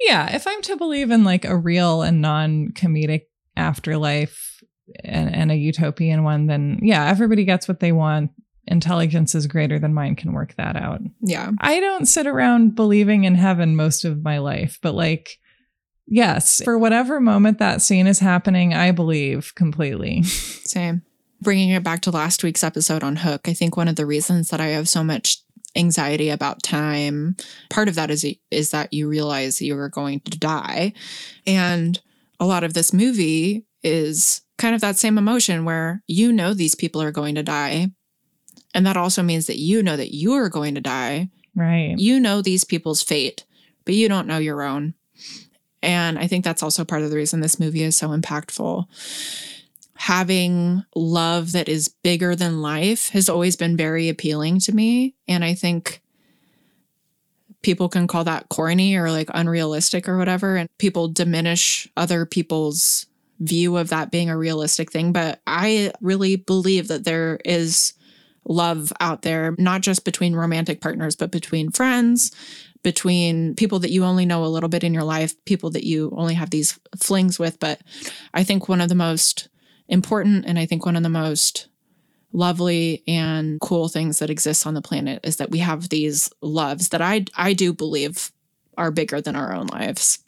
[SPEAKER 11] Yeah, if I'm to believe in like a real and non comedic afterlife and, and a utopian one, then yeah, everybody gets what they want. Intelligence is greater than mine can work that out.
[SPEAKER 12] yeah.
[SPEAKER 11] I don't sit around believing in heaven most of my life, but like, yes, for whatever moment that scene is happening, I believe completely.
[SPEAKER 12] Same. Bringing it back to last week's episode on Hook, I think one of the reasons that I have so much anxiety about time, part of that is is that you realize you are going to die. And a lot of this movie is kind of that same emotion where you know these people are going to die. And that also means that you know that you are going to die.
[SPEAKER 11] Right.
[SPEAKER 12] You know these people's fate, but you don't know your own. And I think that's also part of the reason this movie is so impactful having love that is bigger than life has always been very appealing to me. And I think people can call that corny or like unrealistic or whatever. And people diminish other people's view of that being a realistic thing. But I really believe that there is love out there, not just between romantic partners, but between friends, between people that you only know a little bit in your life, people that you only have these flings with. But I think one of the most important and I think one of the most lovely and cool things that exists on the planet is that we have these loves that I I do believe are bigger than our own lives.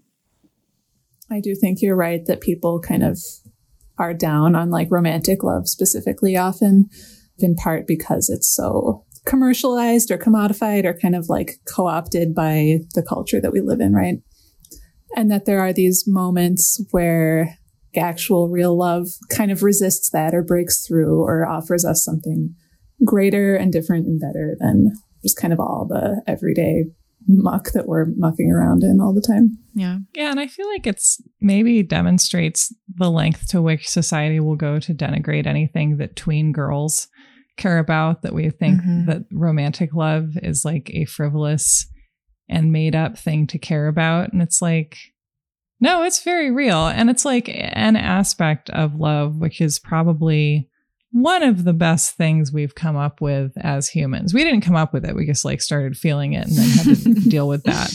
[SPEAKER 13] I do think you're right that people kind of are down on like romantic love specifically often, in part because it's so commercialized or commodified or kind of like co opted by the culture that we live in, right? And that there are these moments where actual real love kind of resists that or breaks through or offers us something greater and different and better than just kind of all the everyday muck that we're mucking around in all the time.
[SPEAKER 12] Yeah.
[SPEAKER 11] Yeah, and I feel like it's maybe demonstrates the length to which society will go to denigrate anything that tween girls care about, that we think
[SPEAKER 12] Mhm.
[SPEAKER 11] that romantic love is like a frivolous and made up thing to care about. And it's like, no, it's very real. And it's like an aspect of love, which is probably one of the best things we've come up with as humans. We didn't come up with it. We just like started feeling it and then had to deal with that.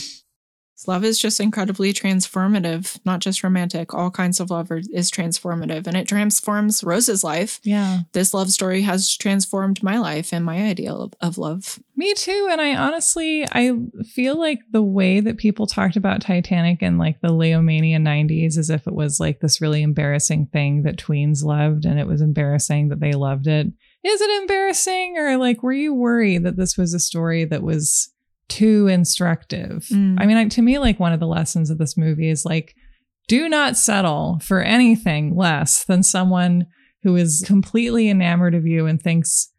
[SPEAKER 12] Love is just incredibly transformative, not just romantic. All kinds of love are, is transformative and it transforms Rose's life.
[SPEAKER 11] Yeah.
[SPEAKER 12] This love story has transformed my life and my ideal of, of love.
[SPEAKER 11] Me too. And I honestly, I feel like the way that people talked about Titanic in like the Leomania 90s as if it was like this really embarrassing thing that tweens loved and it was embarrassing that they loved it. Is it embarrassing or like were you worried that this was a story that was too instructive?
[SPEAKER 12] Mm.
[SPEAKER 11] I mean, I- to me, like one of the lessons of this movie is like, do not settle for anything less than someone who is completely enamored of you and thinks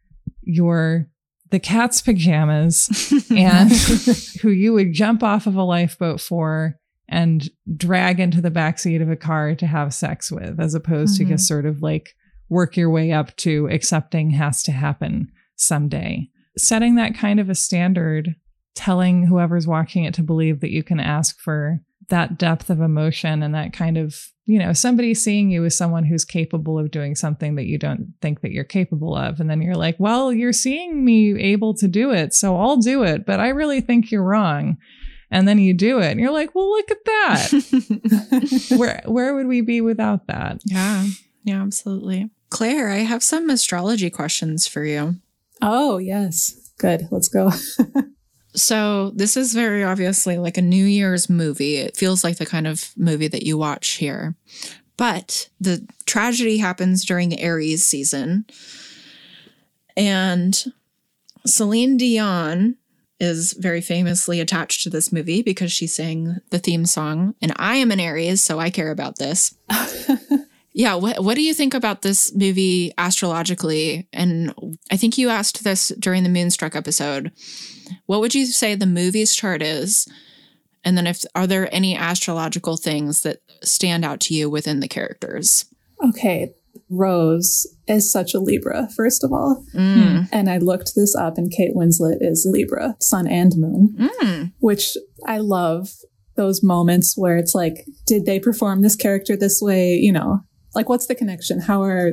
[SPEAKER 11] you're the cat's pajamas and who you would jump off of a lifeboat for and drag into the backseat of a car to have sex with, as opposed
[SPEAKER 12] Mhm.
[SPEAKER 11] to just sort of like work your way up to accepting has to happen someday. Setting that kind of a standard, telling whoever's watching it to believe that you can ask for that depth of emotion and that kind of, you know, somebody seeing you as someone who's capable of doing something that you don't think that you're capable of. And then you're like, well, you're seeing me able to do it, so I'll do it, but I really think you're wrong. And then you do it and you're like, well, look at that. where where would we be without that?
[SPEAKER 12] Yeah. Yeah, absolutely. Claire, I have some astrology questions for you.
[SPEAKER 13] Oh, yes. Good. Let's go.
[SPEAKER 12] So, this is very obviously like a New Year's movie. It feels like the kind of movie that you watch here. But the tragedy happens during Aries season. And Celine Dion is very famously attached to this movie because she sang the theme song. And I am an Aries, so I care about this. yeah, what, what do you think about this movie astrologically? And I think you asked this during the Moonstruck episode. What would you say the movie's chart is? And then if are there any astrological things that stand out to you within the characters?
[SPEAKER 13] Okay. Rose is such a Libra, first of all.
[SPEAKER 12] Mm.
[SPEAKER 13] And I looked this up, and Kate Winslet is Libra, sun and moon,
[SPEAKER 12] Mm.
[SPEAKER 13] which I love those moments where it's like, did they perform this character this way? You know, like what's the connection? How are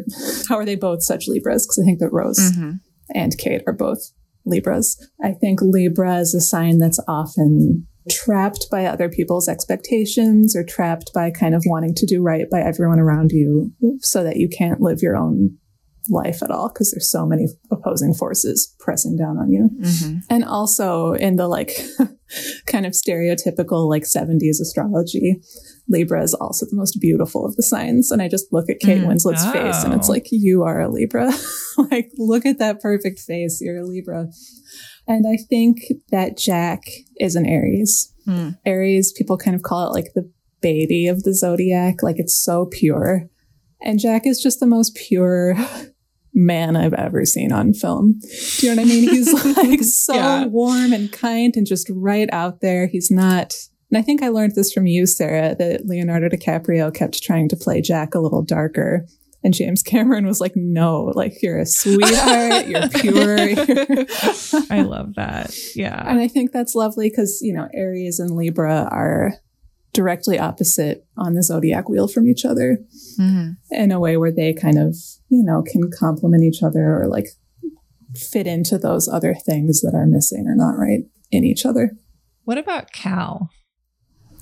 [SPEAKER 13] how are they both such Libras? Because I think that Rose
[SPEAKER 12] Mhm.
[SPEAKER 13] and Kate are both Libras. I think Libra is a sign that's often trapped by other people's expectations or trapped by kind of wanting to do right by everyone around you so that you can't live your own life at all because there's so many opposing forces pressing down on you.
[SPEAKER 12] Mhm.
[SPEAKER 13] And also in the like kind of stereotypical like 70s astrology, Libra is also the most beautiful of the signs. And I just look at Kate
[SPEAKER 12] Mm.
[SPEAKER 13] Winslet's face and it's
[SPEAKER 11] Oh.
[SPEAKER 13] like, you are a Libra. like, look at that perfect face. You're a Libra. And I think that Jack is an Aries.
[SPEAKER 12] Hmm.
[SPEAKER 13] Aries, people kind of call it like the baby of the zodiac. Like it's so pure. And Jack is just the most pure man I've ever seen on film. Do you know what I mean? He's like so
[SPEAKER 12] Yeah.
[SPEAKER 13] warm and kind and just right out there. He's not. And I think I learned this from you, Sarah, that Leonardo DiCaprio kept trying to play Jack a little darker. And James Cameron was like, no, like you're a sweetheart, you're pure. you're-"
[SPEAKER 11] I love that. Yeah.
[SPEAKER 13] and I think that's lovely because, you know, Aries and Libra are directly opposite on the zodiac wheel from each other
[SPEAKER 12] Mhm.
[SPEAKER 13] in a way where they kind of, you know, can complement each other or like fit into those other things that are missing or not right in each other.
[SPEAKER 11] What about Cal?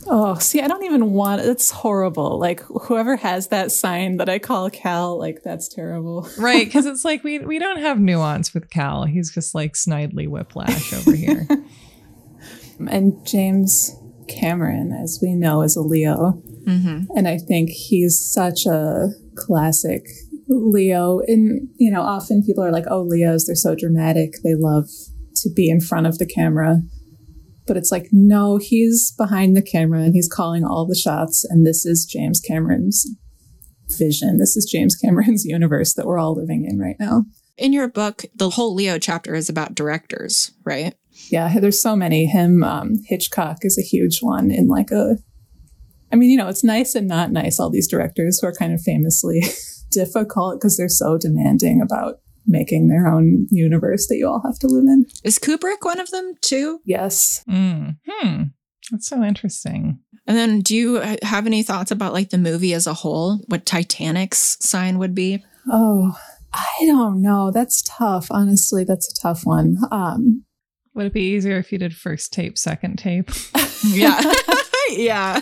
[SPEAKER 13] Oh, see, I don't even want it's horrible. Like whoever has that sign that I call Cal, like that's terrible.
[SPEAKER 11] Right, because it's like we we don't have nuance with Cal. He's just like snidely whiplash over here.
[SPEAKER 13] And James Cameron, as we know, is a Leo.
[SPEAKER 12] Mhm.
[SPEAKER 13] And I think he's such a classic Leo. And, you know, often people are like, oh, Leos, they're so dramatic. They love to be in front of the camera. But it's like, no, he's behind the camera and he's calling all the shots. And this is James Cameron's vision. This is James Cameron's universe that we're all living in right now.
[SPEAKER 12] In your book, the whole Leo chapter is about directors, right?
[SPEAKER 13] Yeah, there's so many. Him, um, Hitchcock is a huge one in like a. I mean, you know, it's nice and not nice. All these directors who are kind of famously difficult because they're so demanding about making their own universe that you all have to live in.
[SPEAKER 12] Is Kubrick one of them too?
[SPEAKER 13] Yes.
[SPEAKER 11] Mm. Hmm. That's so interesting.
[SPEAKER 12] And then do you uh, have any thoughts about like the movie as a whole? What Titanic's sign would be?
[SPEAKER 13] Oh, I don't know. That's tough. Honestly, that's a tough one. Um,
[SPEAKER 11] Would it be easier if you did first tape, second tape?
[SPEAKER 12] Yeah. yeah.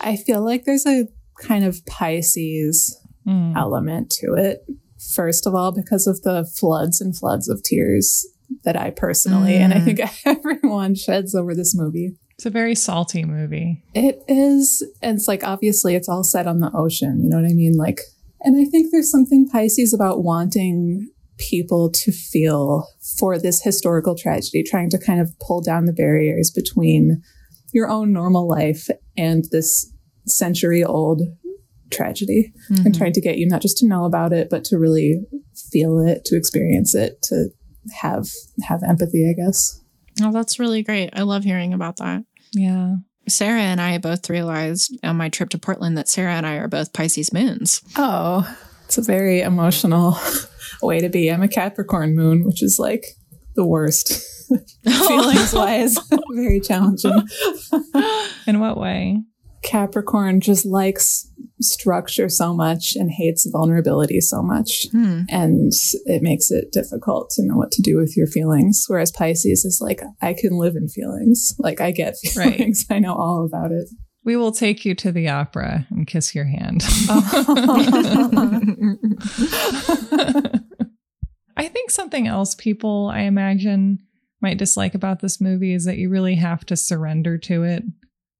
[SPEAKER 13] I feel like there's a kind of Pisces
[SPEAKER 11] Mm.
[SPEAKER 13] element to it. First of all, because of the floods and floods of tears that I personally, and I
[SPEAKER 11] Mm.
[SPEAKER 13] think everyone sheds over this movie.
[SPEAKER 11] It's a very salty movie.
[SPEAKER 13] It is, and it's like obviously it's all set on the ocean. You know what I mean? Like, and I think there's something Pisces about wanting people to feel for this historical tragedy, trying to kind of pull down the barriers between your own normal life and this century old tragedy mm-hmm. and trying to get you not just to know about it, but to really feel it, to experience it, to have have empathy, I guess.
[SPEAKER 12] Oh, that's really great. I love hearing about that.
[SPEAKER 11] Yeah.
[SPEAKER 12] Sarah and I both realized on my trip to Portland that Sarah and I are both Pisces moons.
[SPEAKER 13] Oh, it's a very emotional way to be. I'm a Capricorn moon, which is like the worst feelings wise. very challenging.
[SPEAKER 11] In what way?
[SPEAKER 13] Capricorn just likes structure so much and hates vulnerability so much. Hmm. And it makes it difficult to know what to do with your feelings. Whereas Pisces is like, I can live in feelings. Like, I get feelings. Right. I know all about it.
[SPEAKER 11] We will take you to the opera and kiss your hand. I think something else people, I imagine, might dislike about this movie is that you really have to surrender to it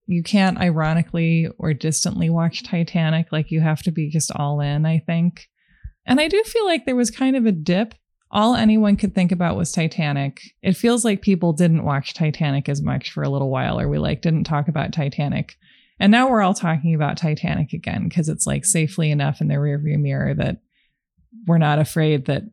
[SPEAKER 11] you can't ironically or distantly watch Titanic. Like you have to be just all in, I think. And I do feel like there was kind of a dip. All anyone could think about was Titanic. It feels like people didn't watch Titanic as much for a little while, or we like didn't talk about Titanic. And now we're all talking about Titanic again because it's like safely enough in the rearview mirror that we're not afraid that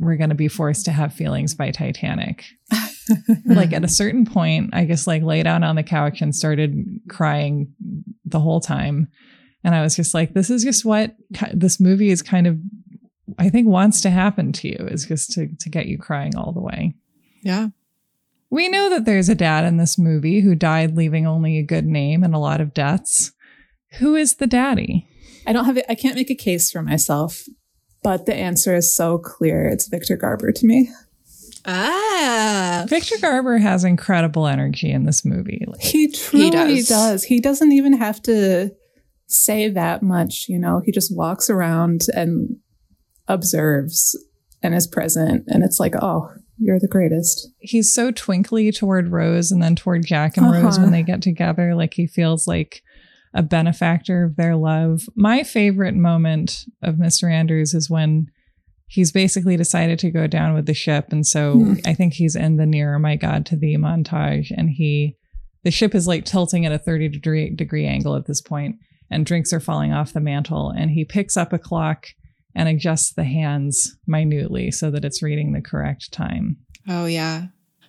[SPEAKER 11] we're going to be forced to have feelings by Titanic. like at a certain point, I just like lay down on the couch and started crying the whole time. And I was just like, this is just what this movie is kind of, I think, wants to happen to you is just to, to get you crying all the way.
[SPEAKER 12] Yeah.
[SPEAKER 11] We know that there's a dad in this movie who died leaving only a good name and a lot of debts. Who is the daddy?
[SPEAKER 13] I don't have it. I can't make a case for myself, but the answer is so clear. It's Victor Garber to me.
[SPEAKER 12] Ah.
[SPEAKER 11] Victor Garber has incredible energy in this movie.
[SPEAKER 13] He truly he does. does. He doesn't even have to say that much, you know. He just walks around and observes and is present and it's like, "Oh, you're the greatest."
[SPEAKER 11] He's so twinkly toward Rose and then toward Jack and uh-huh. Rose when they get together, like he feels like a benefactor of their love. My favorite moment of Mr. Andrews is when he's basically decided to go down with the ship. And so mm. I think he's in the Nearer My God to Thee montage. And he, the ship is like tilting at a 30 degree, degree angle at this point, and drinks are falling off the mantle. And he picks up a clock and adjusts the hands minutely so that it's reading the correct time.
[SPEAKER 12] Oh, yeah.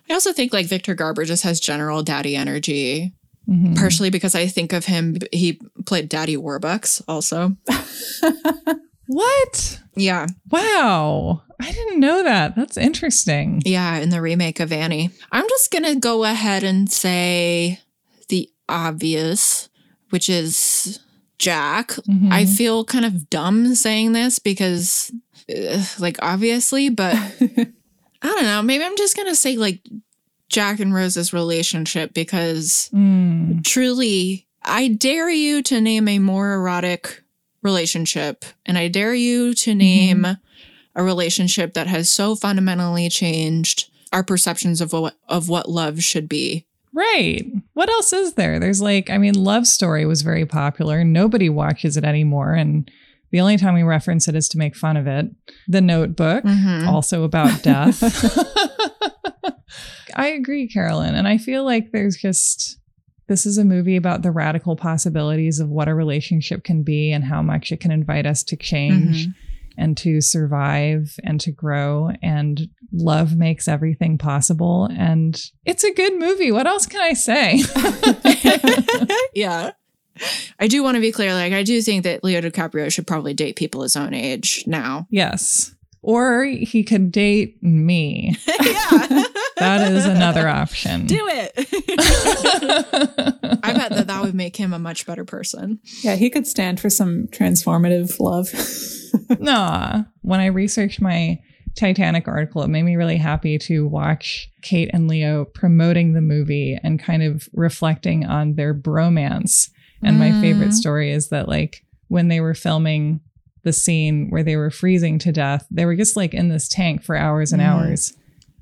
[SPEAKER 12] I also think like Victor Garber just has general daddy energy. Mm-hmm. Partially because I think of him, he played Daddy Warbucks also.
[SPEAKER 11] What?
[SPEAKER 12] Yeah.
[SPEAKER 11] Wow. I didn't know that. That's interesting.
[SPEAKER 12] Yeah, in the remake of Annie. I'm just going to go ahead and say the obvious, which is Jack. Mm-hmm. I feel kind of dumb saying this because, uh, like, obviously, but I don't know. Maybe I'm just going to say, like, Jack and Rose's relationship because mm. truly, I dare you to name a more erotic relationship. And I dare you to name mm-hmm. a relationship that has so fundamentally changed our perceptions of what of what love should be.
[SPEAKER 11] Right. What else is there? There's like, I mean, Love Story was very popular. Nobody watches it anymore. And the only time we reference it is to make fun of it. The Notebook, mm-hmm. also about death. I agree, Carolyn. And I feel like there's just this is a movie about the radical possibilities of what a relationship can be and how much it can invite us to change mm-hmm. and to survive and to grow. And love makes everything possible. And it's a good movie. What else can I say?
[SPEAKER 12] yeah. I do want to be clear. Like, I do think that Leo DiCaprio should probably date people his own age now.
[SPEAKER 11] Yes. Or he could date me. yeah. That is another option.
[SPEAKER 12] Do it. I bet that that would make him a much better person.
[SPEAKER 13] Yeah, he could stand for some transformative love.
[SPEAKER 11] nah. When I researched my Titanic article, it made me really happy to watch Kate and Leo promoting the movie and kind of reflecting on their bromance. And mm. my favorite mm. story is that, like, when they were filming the scene where they were freezing to death. They were just like in this tank for hours and mm. hours.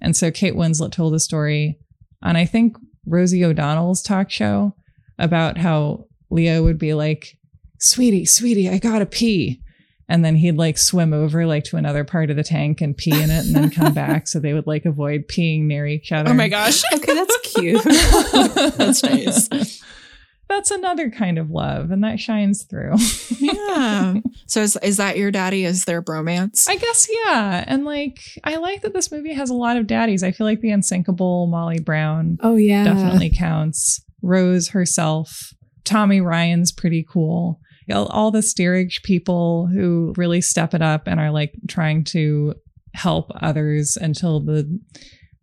[SPEAKER 11] And so Kate Winslet told a story on, I think, Rosie O'Donnell's talk show about how Leo would be like, Sweetie, sweetie, I gotta pee. And then he'd like swim over like to another part of the tank and pee in it and then come back. So they would like avoid peeing near each other.
[SPEAKER 12] Oh my gosh.
[SPEAKER 13] okay, that's cute.
[SPEAKER 12] that's nice
[SPEAKER 11] that's another kind of love and that shines through.
[SPEAKER 12] yeah. So is, is that your daddy? Is there bromance?
[SPEAKER 11] I guess yeah. And like I like that this movie has a lot of daddies. I feel like the unsinkable Molly Brown
[SPEAKER 13] Oh yeah.
[SPEAKER 11] definitely counts. Rose herself, Tommy Ryan's pretty cool. All, all the steerage people who really step it up and are like trying to help others until the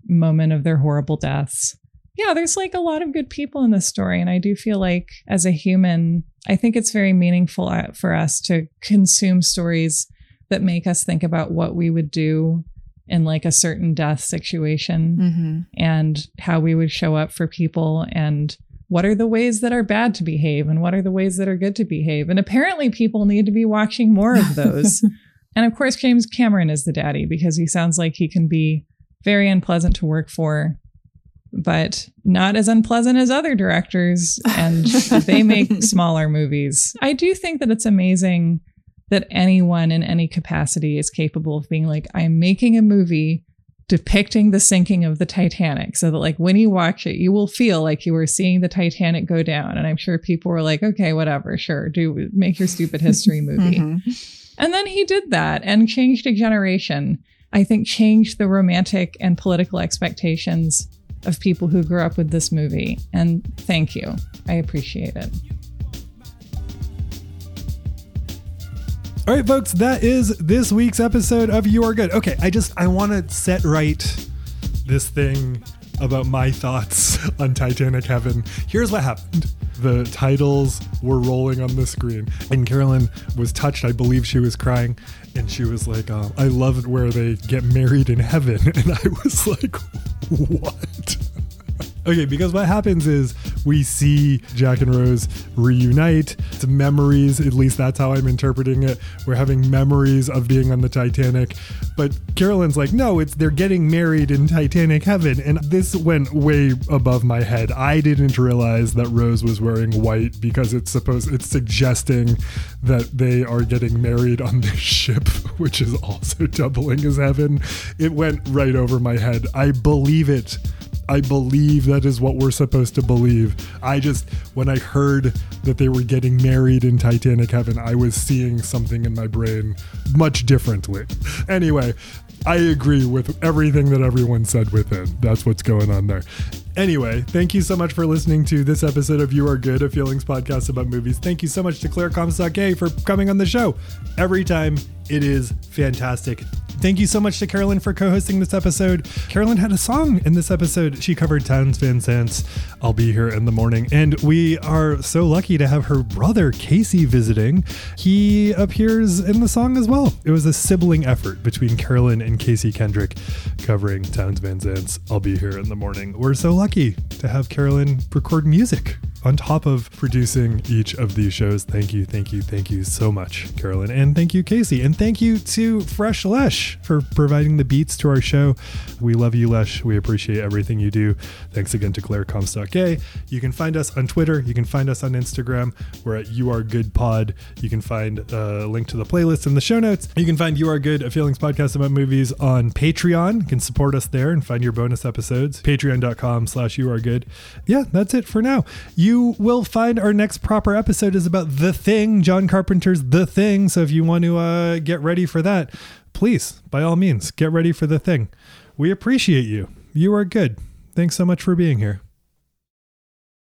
[SPEAKER 11] moment of their horrible deaths. Yeah, there's like a lot of good people in this story. And I do feel like as a human, I think it's very meaningful uh, for us to consume stories that make us think about what we would do in like a certain death situation
[SPEAKER 12] Mm-hmm.
[SPEAKER 11] and how we would show up for people and what are the ways that are bad to behave and what are the ways that are good to behave. And apparently people need to be watching more of those. and of course, James Cameron is the daddy because he sounds like he can be very unpleasant to work for, but not as unpleasant as other directors. And they make smaller movies. I do think that it's amazing that anyone in any capacity is capable of being like, I'm making a movie depicting the sinking of the Titanic so that like when you watch it you will feel like you were seeing the Titanic go down and I'm sure people were like okay whatever sure do make your stupid history movie
[SPEAKER 12] Mhm.
[SPEAKER 11] and then he did that and changed a generation I think changed the romantic and political expectations of people who grew up with this movie and thank you I appreciate it
[SPEAKER 1] All right, folks, that is this week's episode of You Are Good. Okay, I just I want to set right this thing about my thoughts on Titanic Heaven. Here's what happened. The titles were rolling on the screen, and Carolyn was touched. I believe she was crying, and she was like, um, "I love it where they get married in heaven." And I was like, "What?" Okay, because what happens is we see Jack and Rose reunite. It's memories, at least that's how I'm interpreting it. We're having memories of being on the Titanic. But Carolyn's like, no, it's they're getting married in Titanic heaven. And this went way above my head. I didn't realize that Rose was wearing white because it's supposed it's suggesting that they are getting married on this ship, which is also doubling as heaven. It went right over my head. I believe it. I believe that is what we're supposed to believe. I just, when I heard that they were getting married in Titanic Heaven, I was seeing something in my brain much differently. Anyway, I agree with everything that everyone said within. That's what's going on there. Anyway, thank you so much for listening to this episode of You Are Good, a feelings podcast about movies. Thank you so much to Claire Comstock for coming on the show. Every time, it is fantastic. Thank you so much to Carolyn for co hosting this episode. Carolyn had a song in this episode. She covered Townes Van Zandt's I'll Be Here in the Morning. And we are so lucky to have her brother, Casey, visiting. He appears in the song as well. It was a sibling effort between Carolyn and Casey Kendrick covering Townes Van Zandt's I'll Be Here in the Morning. We're so lucky to have Carolyn record music on top of producing each of these shows. Thank you, thank you, thank you so much, Carolyn. And thank you, Casey. And thank you to Fresh Lesh for providing the beats to our show. We love you, Lesh. We appreciate everything you do. Thanks again to Claire Comstock Gay. You can find us on Twitter. You can find us on Instagram. We're at You Are Good Pod. You can find a link to the playlist in the show notes. You can find You Are Good, a feelings podcast about movies on Patreon. You can support us there and find your bonus episodes. Patreon.com slash You Are Good. Yeah, that's it for now. You will find our next proper episode is about The Thing, John Carpenter's The Thing. So if you want to uh, get ready for that, please, by all means, get ready for The Thing. We appreciate you. You are good. Thanks so much for being here.